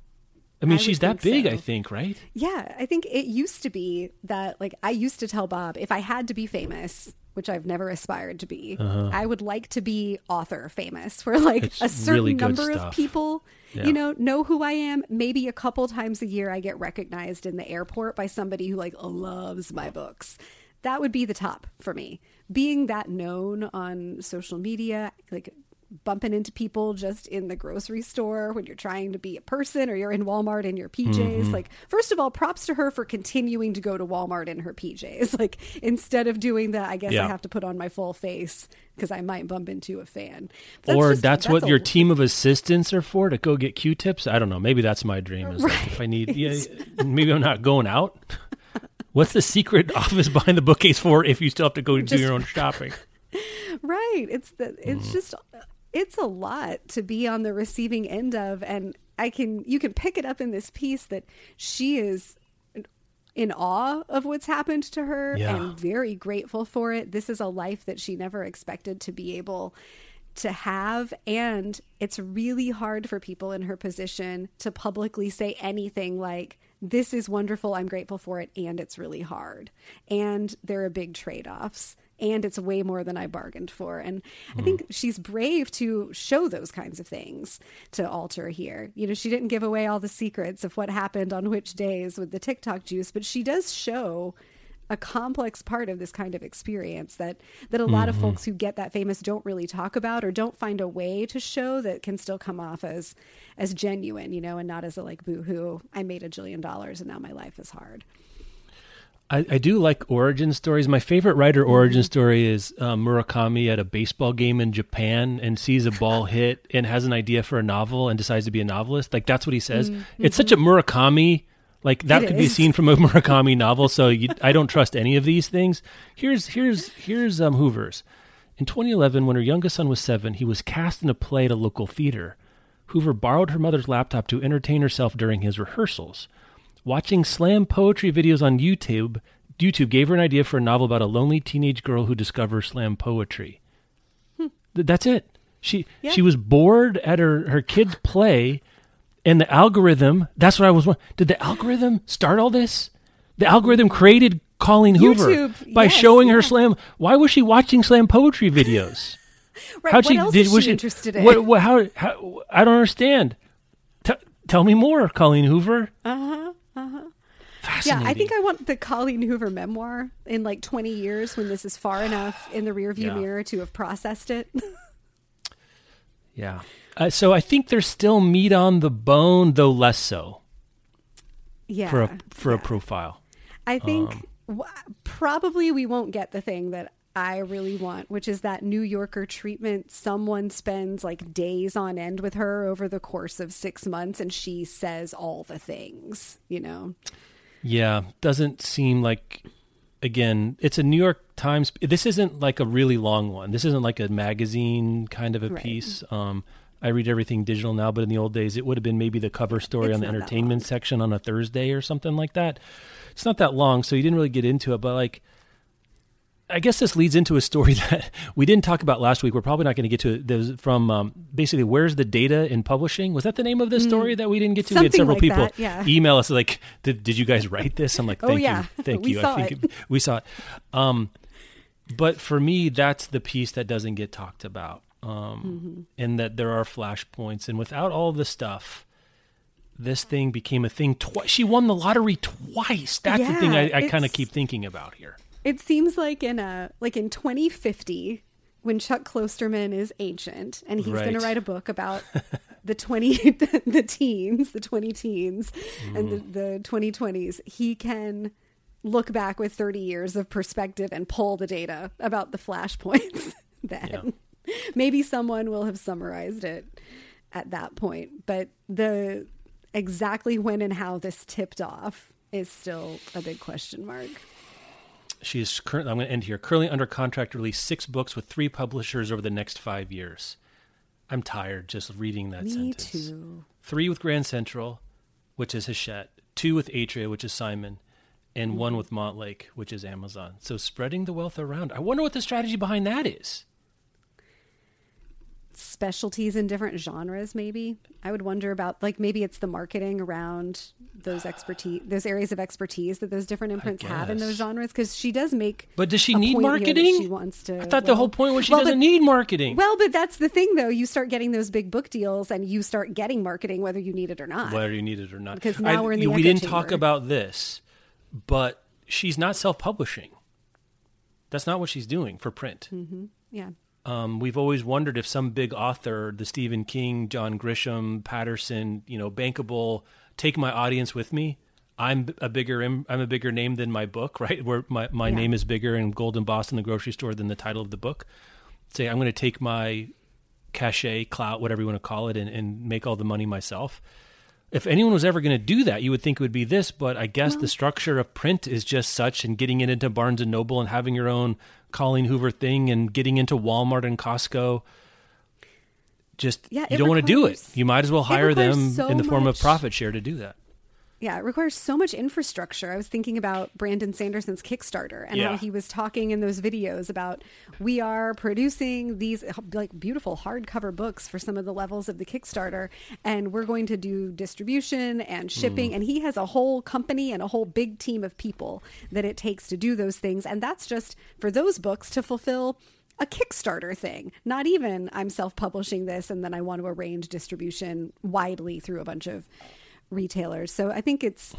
I mean, I she's that big, so. I think, right? Yeah, I think it used to be that, like, I used to tell Bob if I had to be famous, which I've never aspired to be, uh-huh. I would like to be author famous, where like it's a certain really number stuff. of people, yeah. you know, know who I am. Maybe a couple times a year, I get recognized in the airport by somebody who like loves my books. That would be the top for me. Being that known on social media, like bumping into people just in the grocery store when you're trying to be a person or you're in Walmart in your PJs. Mm-hmm. Like, first of all, props to her for continuing to go to Walmart in her PJs. Like, instead of doing that, I guess yeah. I have to put on my full face because I might bump into a fan. That's or just, that's, that's, what a, your team of assistants are for to go get Q-tips. I don't know. Maybe that's my dream. Is right. like if I need, yeah, maybe I'm not going out. What's the secret office behind the bookcase for if you still have to go just, do your own shopping? right. It's the, it's mm. just it's a lot to be on the receiving end of and i can you can pick it up in this piece that she is in awe of what's happened to her yeah. and very grateful for it. This is a life that she never expected to be able to have and it's really hard for people in her position to publicly say anything like this is wonderful i'm grateful for it and it's really hard. And there are big trade-offs and it's way more than I bargained for. And mm. I think she's brave to show those kinds of things to Alter here. You know, she didn't give away all the secrets of what happened on which days with the TikTok juice, but she does show a complex part of this kind of experience that that a lot mm-hmm. of folks who get that famous don't really talk about or don't find a way to show that can still come off as as genuine, you know, and not as a like boohoo, I made a jillion dollars and now my life is hard. I, I, do like origin stories. My favorite writer origin mm-hmm. story is uh, Murakami at a baseball game in Japan and sees a ball hit and has an idea for a novel and decides to be a novelist. Like that's what he says. Mm-hmm. It's such a Murakami. Like that it could is. be seen from a Murakami novel. So you, I don't trust any of these things. Here's here's here's um, Hoover's. In 2011, when her youngest son was seven, he was cast in a play at a local theater. Hoover borrowed her mother's laptop to entertain herself during his rehearsals. Watching slam poetry videos on YouTube, YouTube gave her an idea for a novel about a lonely teenage girl who discovers slam poetry. Hmm. That's it. She yeah. she was bored at her her kid's play, and the algorithm. That's what I was. Did the algorithm start all this? The algorithm created Colleen Hoover YouTube, by yes, showing yeah. her slam. Why was she watching slam poetry videos? right. How'd what she, else did, was she, interested in? What, what, how, how, I don't understand. T- tell me more, Colleen Hoover. Uh huh. Uh-huh. Yeah, I think I want the Colleen Hoover memoir in like 20 years when this is far enough in the rearview yeah. mirror to have processed it. yeah. Uh, so I think there's still meat on the bone, though less so. Yeah. For a for yeah. a profile. I think um, w- probably we won't get the thing that I really want, which is that New Yorker treatment. Someone spends like days on end with her over the course of six months and she says all the things, you know? Yeah. Doesn't seem like, again, it's a New York Times. This isn't like a really long one. This isn't like a magazine kind of a right. piece. Um, I read everything digital now, but in the old days, it would have been maybe the cover story it's on the entertainment section on a Thursday or something like that. It's not that long, so you didn't really get into it, but like, I guess this leads into a story that we didn't talk about last week. We're probably not going to get to it. There's from um, basically where's the data in publishing? Was that the name of this story that we didn't get to? we had Mm. Something several like people that, yeah. email us like, did, "Did you guys write this?" I'm like, Oh, "Thank yeah. you, thank We you." saw I think it. we saw it. Um, but for me, that's the piece that doesn't get talked about, um, Mm-hmm. and that there are flashpoints, and without all the stuff. This thing became a thing twice. She won the lottery twice. That's the thing I, I kind of keep thinking about here. It seems like in a like in 2050 when Chuck Klosterman is ancient and he's going to write a book about the 20 the teens, the 20 teens and Mm. the, the 2020s, he can look back with 30 years of perspective and pull the data about the flashpoints then. Maybe someone will have summarized it at that point, but the exactly when and how this tipped off is still a big question mark. She is currently, I'm going to end here, currently under contract to release six books with three publishers over the next five years. I'm tired just reading that Me sentence. too. Three with Grand Central, which is Hachette, two with Atria, which is Simon, and Mm-hmm. one with Montlake, which is Amazon. So spreading the wealth around. I wonder what the strategy behind that is. Specialties in different genres maybe i would wonder about like maybe it's the marketing around those expertise those areas of expertise that those different imprints have in those genres because she does make But does she need point here that marketing? she wants to I thought the whole point was she well, doesn't but- need marketing. well but that's the thing though you start getting those big book deals and you start getting marketing whether you need it or not whether you need it or not. Because now we're in the we didn't talk about this, but she's not self-publishing. That's not what she's doing for print. Mm-hmm. yeah Um, we've always wondered if some big author, the Stephen King, John Grisham, Patterson, you know, bankable, take my audience with me. I'm a bigger im- a bigger name than my book, right? Where my, my Yeah. name is bigger in Golden Boss in the grocery store than the title of the book. Say I'm going to take my cachet, clout, whatever you want to call it, and, and make all the money myself. If anyone was ever going to do that, you would think it would be this, but I guess the structure of print is just such, and getting it into Barnes and Noble and having your own Colleen Hoover thing, and getting into Walmart and Costco. Just Yeah, you don't want to do it. You might as well hire them so in the form of profit share to do that. Yeah, it requires so much infrastructure. I was thinking about Brandon Sanderson's Kickstarter and Yeah. how he was talking in those videos about we are producing these like beautiful hardcover books for some of the levels of the Kickstarter and we're going to do distribution and shipping mm. and he has a whole company and a whole big team of people that it takes to do those things and that's just for those books to fulfill a Kickstarter thing. Not even I'm self-publishing this and then I want to arrange distribution widely through a bunch of retailers. So I think it's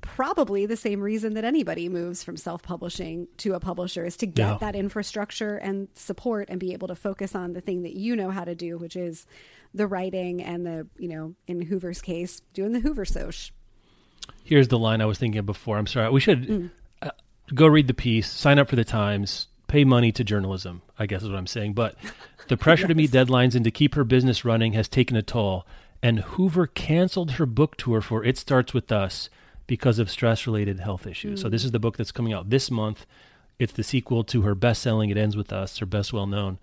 probably the same reason that anybody moves from self-publishing to a publisher is to get Yeah. that infrastructure and support and be able to focus on the thing that you know how to do, which is the writing and the, you know, in Hoover's case, doing the Hoover Soch. Here's the line I was thinking of before. I'm sorry. We should Mm. uh, go read the piece, sign up for the Times, pay money to journalism, I guess is what I'm saying. But the pressure to meet deadlines and to keep her business running has taken a toll. And Hoover canceled her book tour for It Starts With Us because of stress related health issues. So, this is the book that's coming out this month. It's the sequel to her best selling It Ends With Us, her best well known.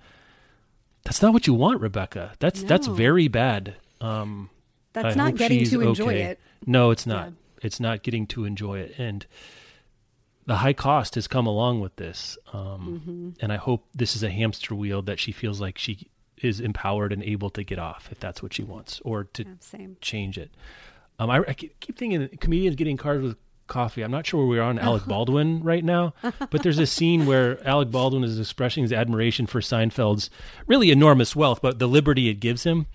That's not what you want, Rebecca. That's that's very bad. Um, That's I not getting to enjoy okay. it. No, it's not. Yeah. It's not getting to enjoy it, and the high cost has come along with this. Um, Mm-hmm. And I hope this is a hamster wheel that she feels like she is empowered and able to get off if that's what she wants, or to Yeah, same. change it. Um, I, I keep thinking comedians getting cars with coffee. I'm not sure where we are on Alec Baldwin right now, but there's a scene where Alec Baldwin is expressing his admiration for Seinfeld's really enormous wealth, but the liberty it gives him.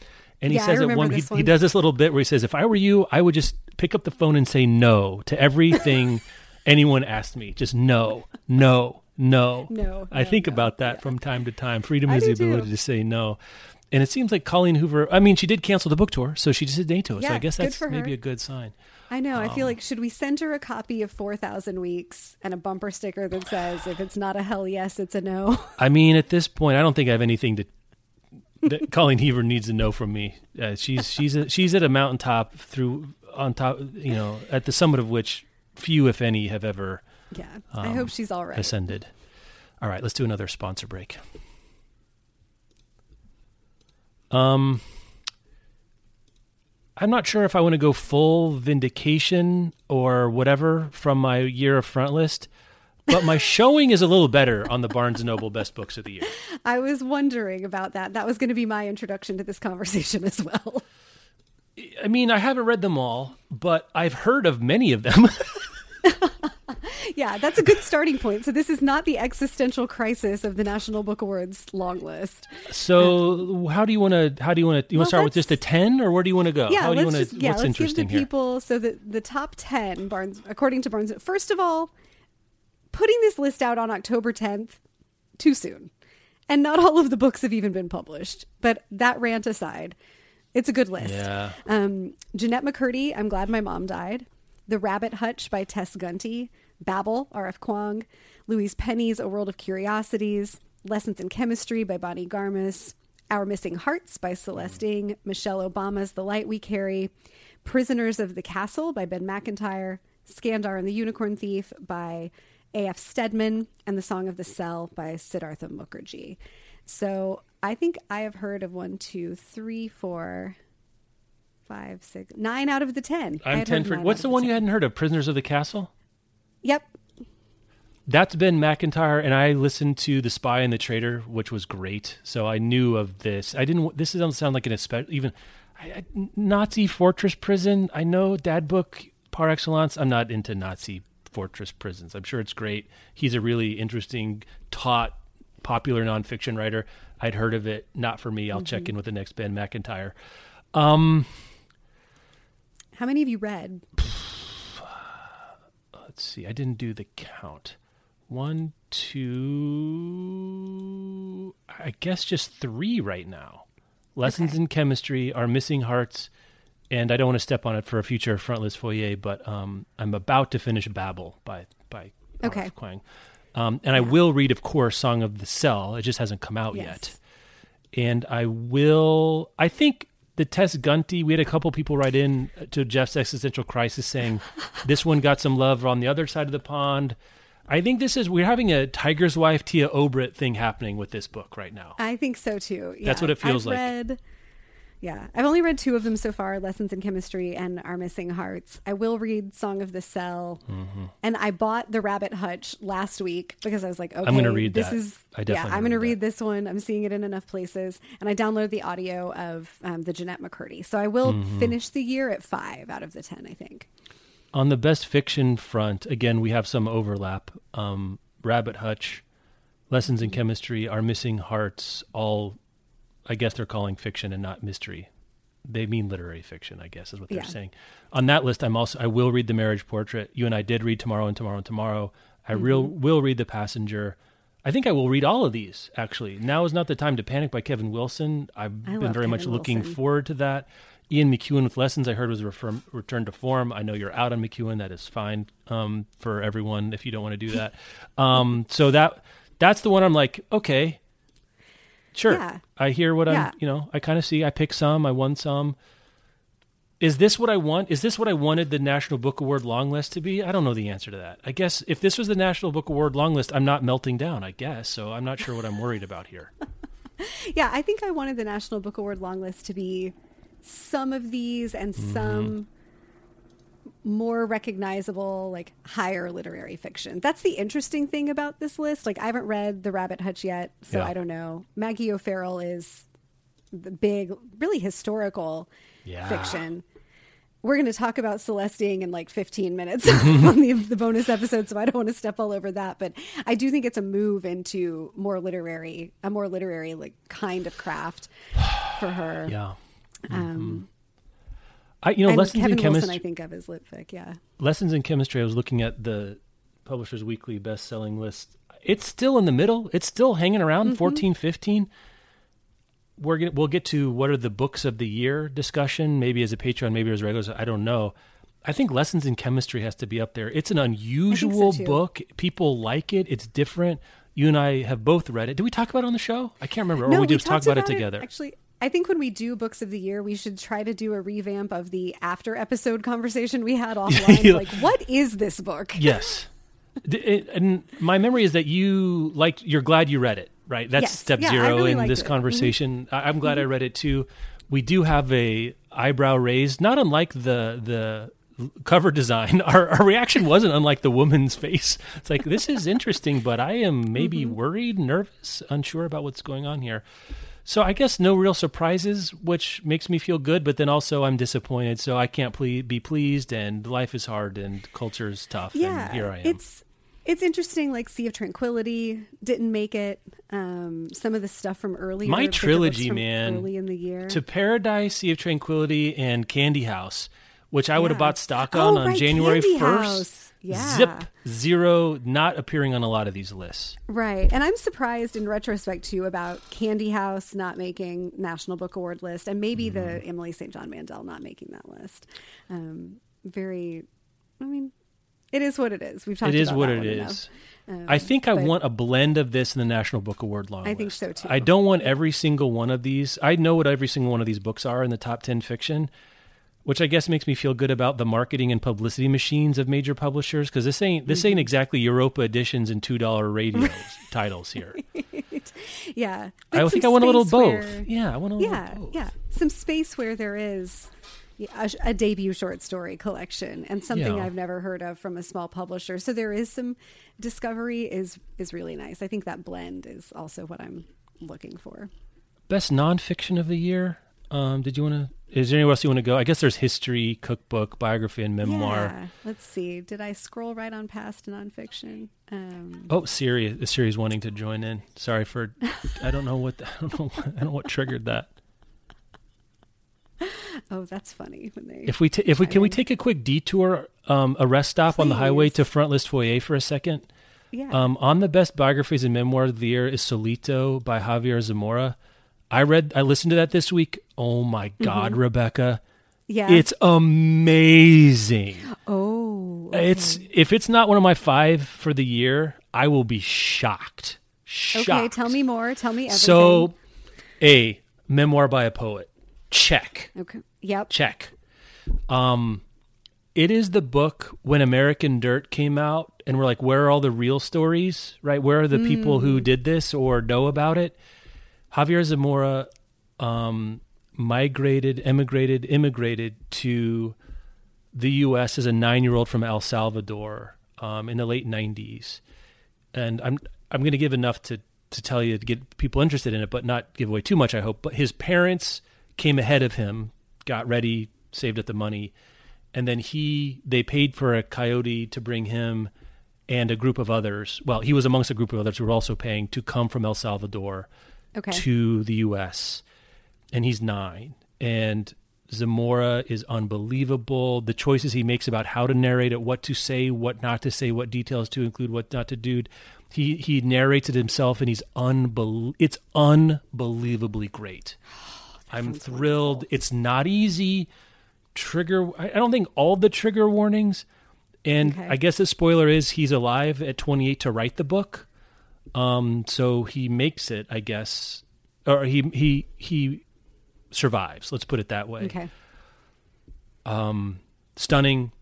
And he Yeah, says at one he, this he does this little bit where he says, "If I were you, I would just pick up the phone and say no to everything anyone asked me. Just no, no, no, No, I no, think no. about that from time to time. Freedom I is the ability too. to say no. And it seems like Colleen Hoover. I mean, she did cancel the book tour, so she just did NATO. so Yeah, I guess that's maybe a good sign. I know. I Um, feel like should we send her a copy of 4000 weeks and a bumper sticker that says if it's not a hell yes, it's a no. I mean, at this point, I don't think I have anything to that Colleen Hoover needs to know from me. Uh, she's she's a, she's at a mountaintop through on top, you know, at the summit of which few, if any, have ever Yeah. I Um, hope she's all right. ascended. All right, let's do another sponsor break. Um, I'm not sure if I want to go full vindication or whatever from my year of front list, but my showing is a little better on the Barnes and Noble Best Books of the Year. I was wondering about that. That was going to be my introduction to this conversation as well. I mean, I haven't read them all, but I've heard of many of them. yeah, that's a good starting point. So this is not the existential crisis of the National Book Awards long list. So how do you want to? How do you want to? You want to Well, start with just a ten, or where do you want to go? Yeah, how do you want to? yeah, what's let's give the interesting here? people so the the top ten Barnes according to Barnes. First of all, putting this list out on October 10th too soon, and not all of the books have even been published. But that rant aside, it's a good list. Yeah. Um, Jennette McCurdy, I'm glad my mom died. The Rabbit Hutch by Tess Gunty. Babel, R.F. Kuang. Louise Penny's A World of Curiosities. Lessons in Chemistry by Bonnie Garmus. Our Missing Hearts by Celeste mm. Ng. Michelle Obama's The Light We Carry. Prisoners of the Castle by Ben Macintyre. Skandar and the Unicorn Thief by A.F. Steadman. And The Song of the Cell by Siddhartha Mukherjee. So I think I have heard of one, two, three, four, five, six, nine out of the ten. I'm ten for. What's the one you hadn't heard of? Prisoners of the Castle. Yep. That's Ben Macintyre, and I listened to The Spy and the Traitor, which was great. So I knew of this. I didn't. This doesn't sound like an espe- even I, I, Nazi fortress prison. I know dad book par excellence. I'm not into Nazi fortress prisons. I'm sure it's great. He's a really interesting, taught, popular nonfiction writer. I'd heard of it. Not for me. I'll check in with the next Ben Macintyre. Um, How many have you read? let's see. I didn't do the count. One, two. I guess just three right now. Lessons Okay. in chemistry are missing hearts, and I don't want to step on it for a future frontlist foyer, but um, I'm about to finish Babel by by Okay. R.F. Kuang. Um, and I will read, of course, Song of the Cell. It just hasn't come out Yes. yet. And I will. I think the Tess Gunty. We had a couple people write in to Jeff's existential crisis saying this one got some love on the other side of the pond. I think this is we're having a Tiger's Wife Téa Obreht thing happening with this book right now. I think so too. That's what it feels I've like. Read, yeah, I've only read two of them so far: Lessons in Chemistry and Our Missing Hearts. I will read Song of the Cell, Mm-hmm. and I bought The Rabbit Hutch last week because I was like, okay, gonna read this that. is I yeah, definitely I'm going to read read this one. I'm seeing it in enough places, and I downloaded the audio of um, the Jennette McCurdy. So I will Mm-hmm. finish the year at five out of the ten. I think. On the best fiction front, again, we have some overlap. Um, Rabbit Hutch, Lessons in Chemistry, Our Missing Hearts, all, I guess they're calling fiction and not mystery. They mean literary fiction, I guess, is what they're Yeah. saying. On that list, I'm also I will read The Marriage Portrait. You and I did read Tomorrow and Tomorrow and Tomorrow. I real will read The Passenger. I think I will read all of these. Actually, now is not the time to panic by Kevin Wilson. I've I been very much looking Wilson. forward to that. Ian McEwan with lessons I heard was a refer- return to form. I know you're out on McEwan. That is fine um, for everyone if you don't want to do that. Um, so that that's the one I'm like, okay, sure. Yeah. I hear what Yeah. I'm, you know, I kind of see. I pick some, I won some. Is this what I want? Is this what I wanted the National Book Award long list to be? I don't know the answer to that. I guess if this was the National Book Award long list, I'm not melting down, I guess. So I'm not sure what I'm worried about here. Yeah, I think I wanted the National Book Award long list to be some of these and Mm-hmm. More recognizable, like higher literary fiction. That's the interesting thing about this list. Like, I haven't read The Rabbit Hutch yet, so Yeah. I don't know. Maggie O'Farrell is the big, really historical Yeah. fiction. We're going to talk about Celeste Ng in like 15 minutes on the, the bonus episode, so I don't want to step all over that. But I do think it's a move into more literary, a more literary like kind of craft for her. Yeah. Um, I, you know, and lessons Kevin in Wilson, chemistry. I think of as litfic. Yeah, Lessons in Chemistry, I was looking at the Publishers Weekly best-selling list. It's still in the middle. It's still hanging around mm-hmm. 14, 15. We're gonna, we'll get to what are the books of the year discussion, maybe as a Patreon, maybe as regulars. I don't know. I think Lessons in Chemistry has to be up there. It's an unusual too. book. People like it. It's different. You and I have both read it. Did we talk about it on the show? I can't remember. or we, just talked talked about, it together. Actually, I think when we do books of the year, we should try to do a revamp of the after episode conversation we had offline. Yeah. like, what is this book? Yes. It- and my memory is that you liked. You're glad you read it, right? That's Yes. step Yeah, zero really in this it. Conversation. I- I'm glad I read it too. We do have a eyebrow raised, not unlike the the cover design, our, our reaction wasn't unlike the woman's face. It's like this is interesting, but I am maybe mm-hmm. worried, nervous, unsure about what's going on here. So I guess no real surprises, which makes me feel good, but then also I'm disappointed. So I can't ple- be pleased, and life is hard, and culture is tough. Yeah, and here I am. It's it's interesting. Like Sea of Tranquility didn't make it. Um, some of the stuff from earlier, my trilogy, man, early in the year, to Paradise, Sea of Tranquility, and Candy House, which I would have bought stock on oh, on right, January first. Yeah. Zip zero, not appearing on a lot of these lists. Right, and I'm surprised in retrospect too about Candy House not making National Book Award list, and maybe mm-hmm. the Emily St. John Mandel not making that list. Um, very, I mean, it is what it is. We've talked. It is what it is. Um, I think I want a blend of this in the National Book Award long. I think so too. I don't want every single one of these. I know what every single one of these books are in the top ten fiction, which I guess makes me feel good about the marketing and publicity machines of major publishers because this ain't this mm-hmm. ain't exactly Europa editions and two dollar radio titles here. Yeah, I think I want a little both. yeah, I want a little yeah, both. Yeah, some space where there is a, a, debut short story collection and something yeah. I've never heard of from a small publisher. So there is some discovery is is really nice. I think that blend is also what I'm looking for. Best nonfiction of the year. Um, did you want to? Is there anywhere else you want to go? I guess there's history, cookbook, biography, and memoir. Yeah. Let's see. Did I scroll right on past nonfiction? Um, oh, Siri. Siri's wanting to join in. Sorry for. I don't know what. I don't know. I don't know what triggered that. oh, that's funny when they. If we t- if we can we take a quick detour, um, a rest stop Please. on the highway to Frontlist Foyer for a second. Yeah. Um, on the best biographies and memoirs of the year is Solito by Javier Zamora. I read, I listened to that this week. Oh my God, mm-hmm. Rebecca. Yeah. It's amazing. Oh. Okay. It's if it's not one of my five for the year, I will be shocked. Shocked. Okay, tell me more. Tell me everything. So, a memoir by a poet. Check. Okay. Yep. Check. Um, it is the book when American Dirt came out, and we're like, where are all the real stories? Right? Where are the mm. people who mm. did this or know about it? Javier Zamora um, migrated, emigrated, immigrated to the U.S. as a nine-year-old from El Salvador um, in the late '90s, and I'm I'm going to give enough to to tell you to get people interested in it, but not give away too much. I hope. But his parents came ahead of him, got ready, saved up the money, and then he they paid for a coyote to bring him and a group of others. Well, he was amongst a group of others who were also paying to come from El Salvador okay. to the U.S. And he's nine, and Zamora is unbelievable. The choices he makes about how to narrate it, what to say, what not to say, what details to include, what not to do. He he narrates it himself, and he's unbel- It's unbelievably great. I'm thrilled. Wonderful. It's not easy. Trigger. I don't think all the trigger warnings. And okay. I guess the spoiler is he's alive at 28 to write the book. Um, so he makes it, I guess, or he he he survives. Let's put it that way. Okay. Um, stunning,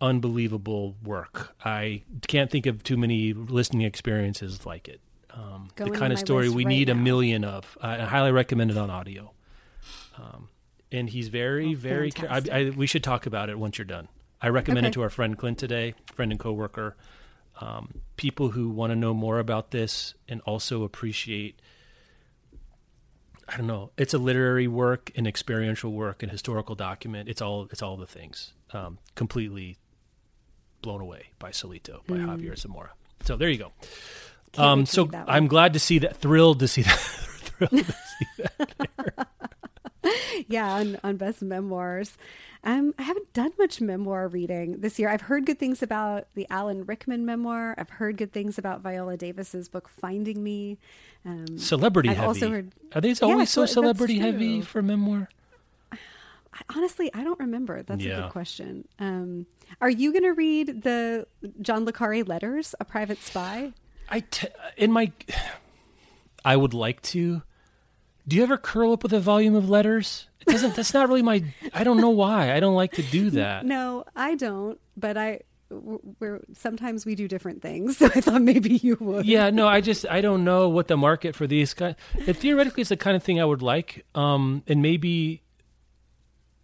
unbelievable work. I can't think of too many listening experiences like it. Um, the kind of story we right need now. a million of. I highly recommend it on audio. Um, and he's very, oh, very. I, I, we should talk about it once you're done. I recommend okay. it to our friend Clint today, friend and coworker. Um, people who want to know more about this and also appreciate. I don't know. It's a literary work, an experiential work, an historical document. It's all. It's all the things. Um, completely blown away by Solito by mm. Javier Zamora. So there you go. Um, so I'm glad to see that. Thrilled to see that. thrilled to see that. yeah, on, on best memoirs. Um, I haven't done much memoir reading this year. I've heard good things about the Alan Rickman memoir. I've heard good things about Viola Davis's book Finding Me. Um, celebrity I've heavy. Also heard, Are these always yeah, so celebrity heavy for memoir? I, honestly, I don't remember. That's yeah. a good question. Um, are you going to read the John le Carre letters, A Private Spy? I t- in my, I would like to. Do you ever curl up with a volume of letters? It doesn't. that's not really my. I don't know why. I don't like to do that. No, I don't. But I, we're sometimes we do different things. So I thought maybe you would. Yeah. No, I just I don't know what the market for these kind. It theoretically is the kind of thing I would like. Um, and maybe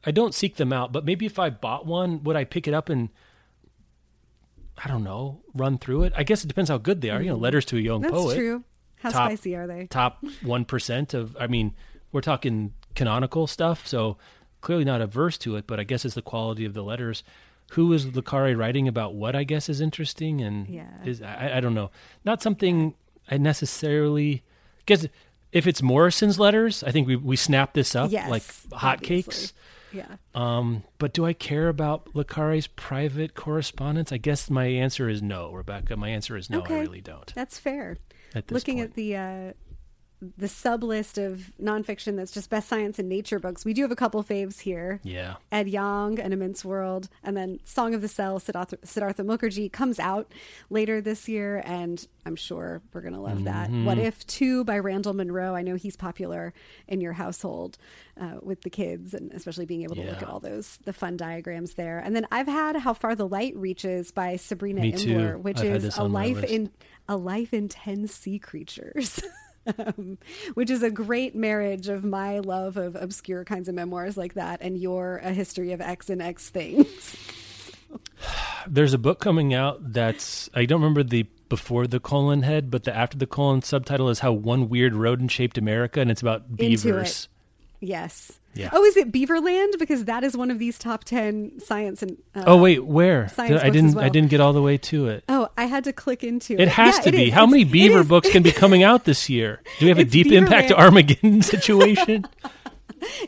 I don't seek them out, but maybe if I bought one, would I pick it up and I don't know, run through it? I guess it depends how good they are. You know, letters to a young That's poet. true. How Top- spicy are they? Top one percent of. I mean, we're talking canonical stuff, so clearly not averse to it. But I guess it's the quality of the letters. Who is le Carre writing about? What I guess is interesting, and Yeah. is I, I don't know. Not something I necessarily guess. If it's Morrison's letters, I think we we snap this up Yes, like hotcakes. Yeah. Um, but do I care about le Carre's private correspondence? I guess my answer is no, Rebecca. My answer is no. okay. I really don't. That's fair. At this Looking point. at the uh, the sub list of nonfiction that's just best science and nature books, we do have a couple faves here. Yeah. Ed Yong, An Immense World, and then Song of the Cell, Siddhartha, Siddhartha Mukherjee comes out later this year, and I'm sure we're going to love that. Mm-hmm. What If 2 by Randall Munroe. I know he's popular in your household uh, with the kids, and especially being able to look at all those, the fun diagrams there. And then I've had How Far the Light Reaches by Sabrina too. Which I've is a life in a life in 10 sea creatures. um, which is a great marriage of my love of obscure kinds of memoirs like that and your a history of X and X things. There's a book coming out that's I don't remember the before the colon head, but the after the colon subtitle is how one weird rodent shaped America, and it's about beavers. Yes. Yeah. Oh, is it Beaverland? Because that is one of these top ten science and. Uh, Oh wait, where? Science I didn't. well. I didn't get all the way to it. Oh, I had to click into it. It has Yeah, to it be. is. How It's- many beaver books can be coming out this year? Do we have a It's deep impact Beaverland. Armageddon situation?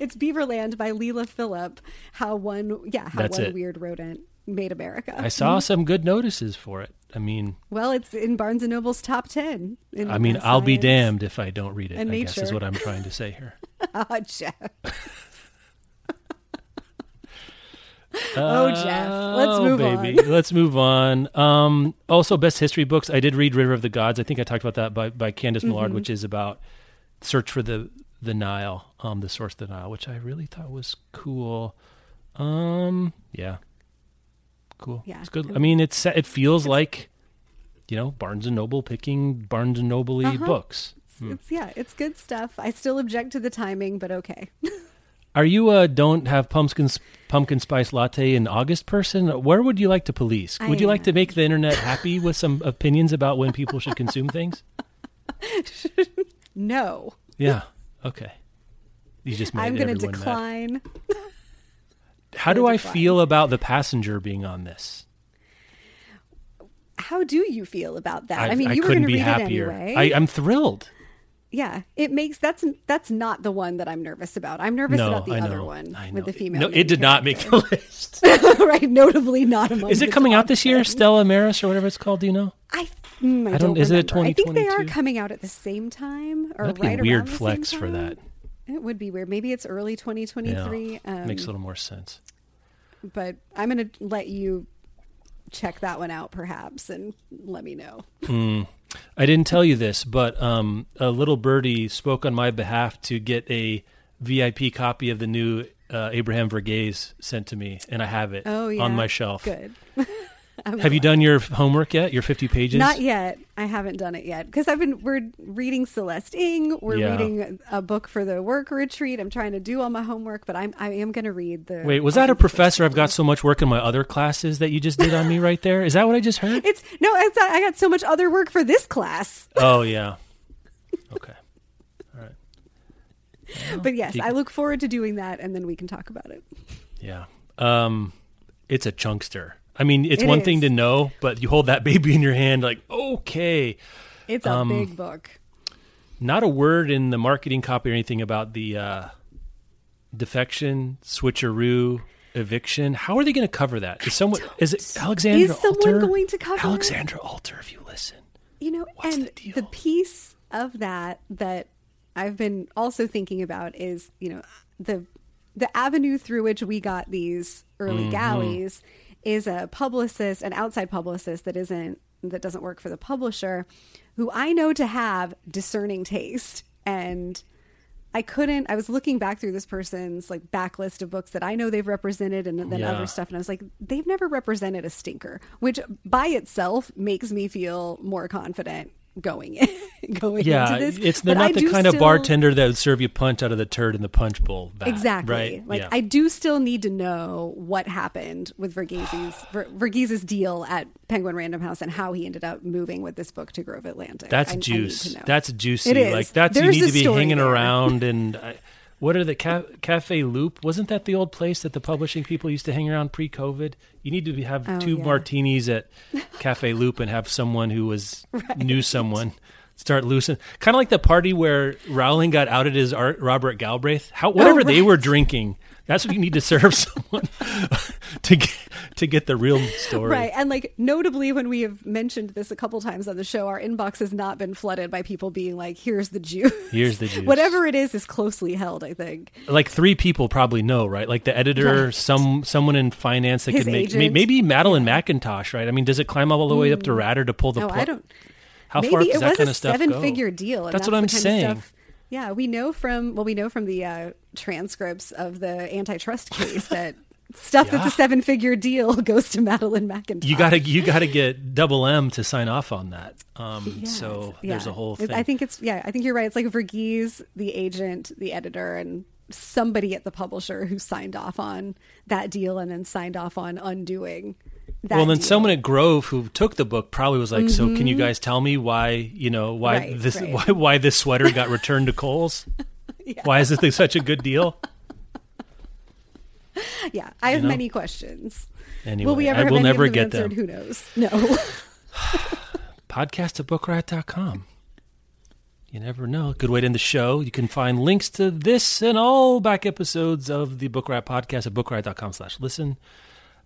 It's Beaverland by Leila Philip. How one, yeah, how That's one it. weird rodent made America. I saw some good notices for it. I mean, Well, it's in Barnes and Noble's top ten. I mean, I'll be damned if I don't read it. and I guess is what I'm trying to say here. Ah, Jeff. oh, Jeff. Let's Oh, move baby. on. Let's move on. Um, also, best history books. I did read River of the Gods. I think I talked about that by, by Candice Millard, Mm-hmm. which is about search for the the Nile, um, the source of the Nile, which I really thought was cool. Um, yeah, cool. Yeah. it's good. I mean, it's it feels like you know Barnes and Noble picking Barnes and Noble Uh-huh. books. It's yeah, it's good stuff. I still object to the timing, but okay. Are you a don't have pumpkin pumpkin spice latte in August person? Where would you like to police? I Would you like to make the internet happy with some opinions about when people should consume things? No. Yeah. Okay. You just made I'm going to decline. How do I feel about the passenger being on this? How do you feel about that? I, mean, I you were couldn't going to be read happier. it anyway. I, I'm thrilled. yeah, it makes that's that's not the one that I'm nervous about. I'm nervous No, about the I other know. one I with the female. No, it did not make the list. right, notably not among. Is it coming out this year? 10. Stella Maris or whatever it's called? Do you know? I, mm, I, I don't- don't. is it a remember. I think they are coming out at the same time, or That'd be a weird around the same flex for that. It would be weird. Maybe it's early 2023. Yeah. um, Makes a little more sense. But I'm going to let you check that one out, perhaps, and let me know. I didn't tell you this, but um, a little birdie spoke on my behalf to get a VIP copy of the new uh, Abraham Verghese sent to me, and I have it Oh yeah, on my shelf. Good. Have you done your homework yet? Your 50 pages? Not yet. I haven't done it yet because I've been. We're reading Celeste Ng. We're Yeah. reading a book for the work retreat. I'm trying to do all my homework, but I'm I am going to read the. Wait, was that a professor? I've got so much work in my other classes that you just did on me right there. Is that what I just heard? It's no. It's, I got so much other work for this class. Oh yeah. Okay. All right. But yes, you- I look forward to doing that, and then we can talk about it. Yeah. Um, it's a chunkster. I mean, it's It one thing to know, but you hold that baby in your hand, like okay. It's a Um, big book. Not a word in the marketing copy or anything about the uh, defection, switcheroo, eviction. How are they going to cover that? Is someone? Is it Alexandra Is someone Alter? going to cover? Alexandra Alter? If you listen, You know, What's and the the piece of that that I've been also thinking about is, you know, the the avenue through which we got these early Mm-hmm. galleys is a publicist, an outside publicist that isn't that doesn't work for the publisher, who I know to have discerning taste and I couldn't. I was looking back through this person's like backlist of books that I know they've represented, and then Yeah. other stuff, and I was like, they've never represented a stinker, which by itself makes me feel more confident going in, going yeah, into this. it's they're But not I the kind of bartender that would serve you punch out of the turd in the punch bowl. vat, Exactly. Right. Like yeah. I do still need to know what happened with Verghese's Ver- Verghese's deal at Penguin Random House and how he ended up moving with this book to Grove Atlantic. That's I- I juice. know. That's juicy. Like that's you need to be hanging there. around and. What are the ca- Cafe Loup? Wasn't that the old place that the publishing people used to hang around pre-COVID? You need to be, have Oh, two yeah. martinis at Cafe Loup and have someone who was knew someone start loosening. Kind of like the party where Rowling got outed as Art, Robert Galbraith. How whatever oh, they Oh, right. were drinking, that's what you need to serve someone to get to get the real story. Right. And like notably when we have mentioned this a couple times on the show, our inbox has not been flooded by people being like, here's the juice. Here's the juice. Whatever it is is closely held, I think. like three people probably know, right? Like the editor, Right. some someone in finance that His could make agent. maybe Madeline McIntosh, right? I mean, does it climb all the way up to mm. Ratter to pull the? Oh, pl- I don't How maybe far it does that kind a of stuff seven go? figure deal. And That's that's, what I'm saying. Stuff, yeah, we know from well, we know from the uh, transcripts of the antitrust case that stuff that's Yeah. a seven figure deal goes to Madeline McIntosh. You gotta you gotta get double M to sign off on that. Um, Yes. so Yeah. there's a whole thing. I think it's yeah. I think you're right. It's like Verghese, the agent, the editor, and somebody at the publisher who signed off on that deal and then signed off on undoing. Well, then deal. someone at Grove who took the book probably was like, "So, can you guys tell me why? You know, why Mm-hmm. Right, this right. why why this sweater got returned to Kohl's? Why is this thing such a good deal?" yeah, I have know? many questions. Anyway, Will we ever I have will never of them get answered? them. Who knows? No. podcast at bookriot.com. You never know. Good way to end the show. You can find links to this and all back episodes of the Book Riot podcast at bookriot.com slash listen.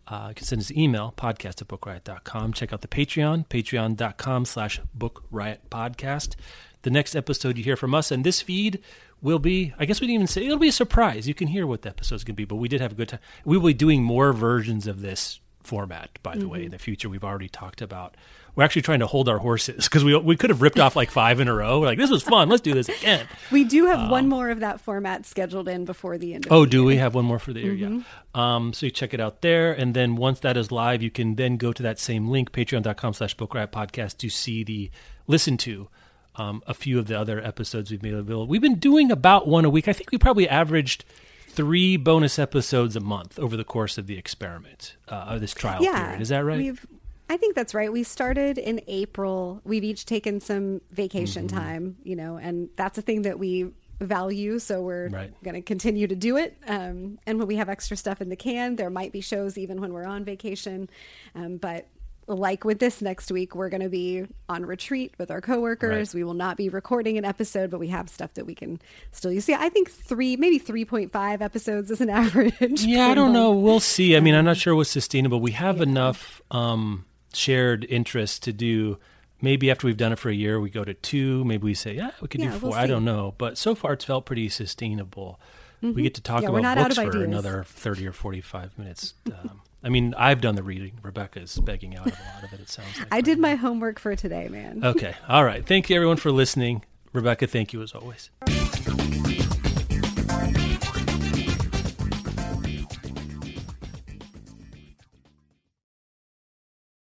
Uh, you can send us an email, podcast at bookriot.com. Check out the Patreon, patreon.com slash book riot podcast. The next episode you hear from us and this feed will be, I guess we didn't even say, it'll be a surprise. You can hear what the episode's going to be, but we did have a good time. We will be doing more versions of this format, by the way, in the future. We've already talked about. We're actually trying to hold our horses because we, we could have ripped off like five in a row. We're like, this was fun. Let's do this again. we do have one more of that format scheduled in before the end of Oh, the do year. we have one more for the year? Mm-hmm. Yeah. Um, so you check it out there, and then once that is live, you can then go to that same link, patreon.com slash book riot podcast, to see the listen to um, a few of the other episodes we've made available. We've been doing about one a week. I think we probably averaged three bonus episodes a month over the course of the experiment uh, of this trial yeah, period. Is that right? We've, I think that's right. We started in April. We've each taken some vacation Mm-hmm. time, you know, and that's a thing that we value. So we're Right. going to continue to do it. Um, and when we have extra stuff in the can, there might be shows even when we're on vacation. Um, but like with this next week, we're going to be on retreat with our coworkers. Right. We will not be recording an episode, but we have stuff that we can still use. Yeah, I think three, maybe 3.5 episodes is an average. Yeah, I don't know. We'll see. I mean, I'm not sure what's sustainable. We have enough um, shared interest to do. Maybe after we've done it for a year, we go to two. Maybe we say, yeah, we could Yeah, do 4 we'll I don't know. But so far, it's felt pretty sustainable. We get to talk Mm-hmm. Yeah, about books for ideas. another 30 or 45 minutes. Um, I mean, I've done the reading. Rebecca's begging out of a lot of it, it sounds like. I right did now. my homework for today, man. Okay. All right. Thank you, everyone, for listening. Rebecca, thank you as always.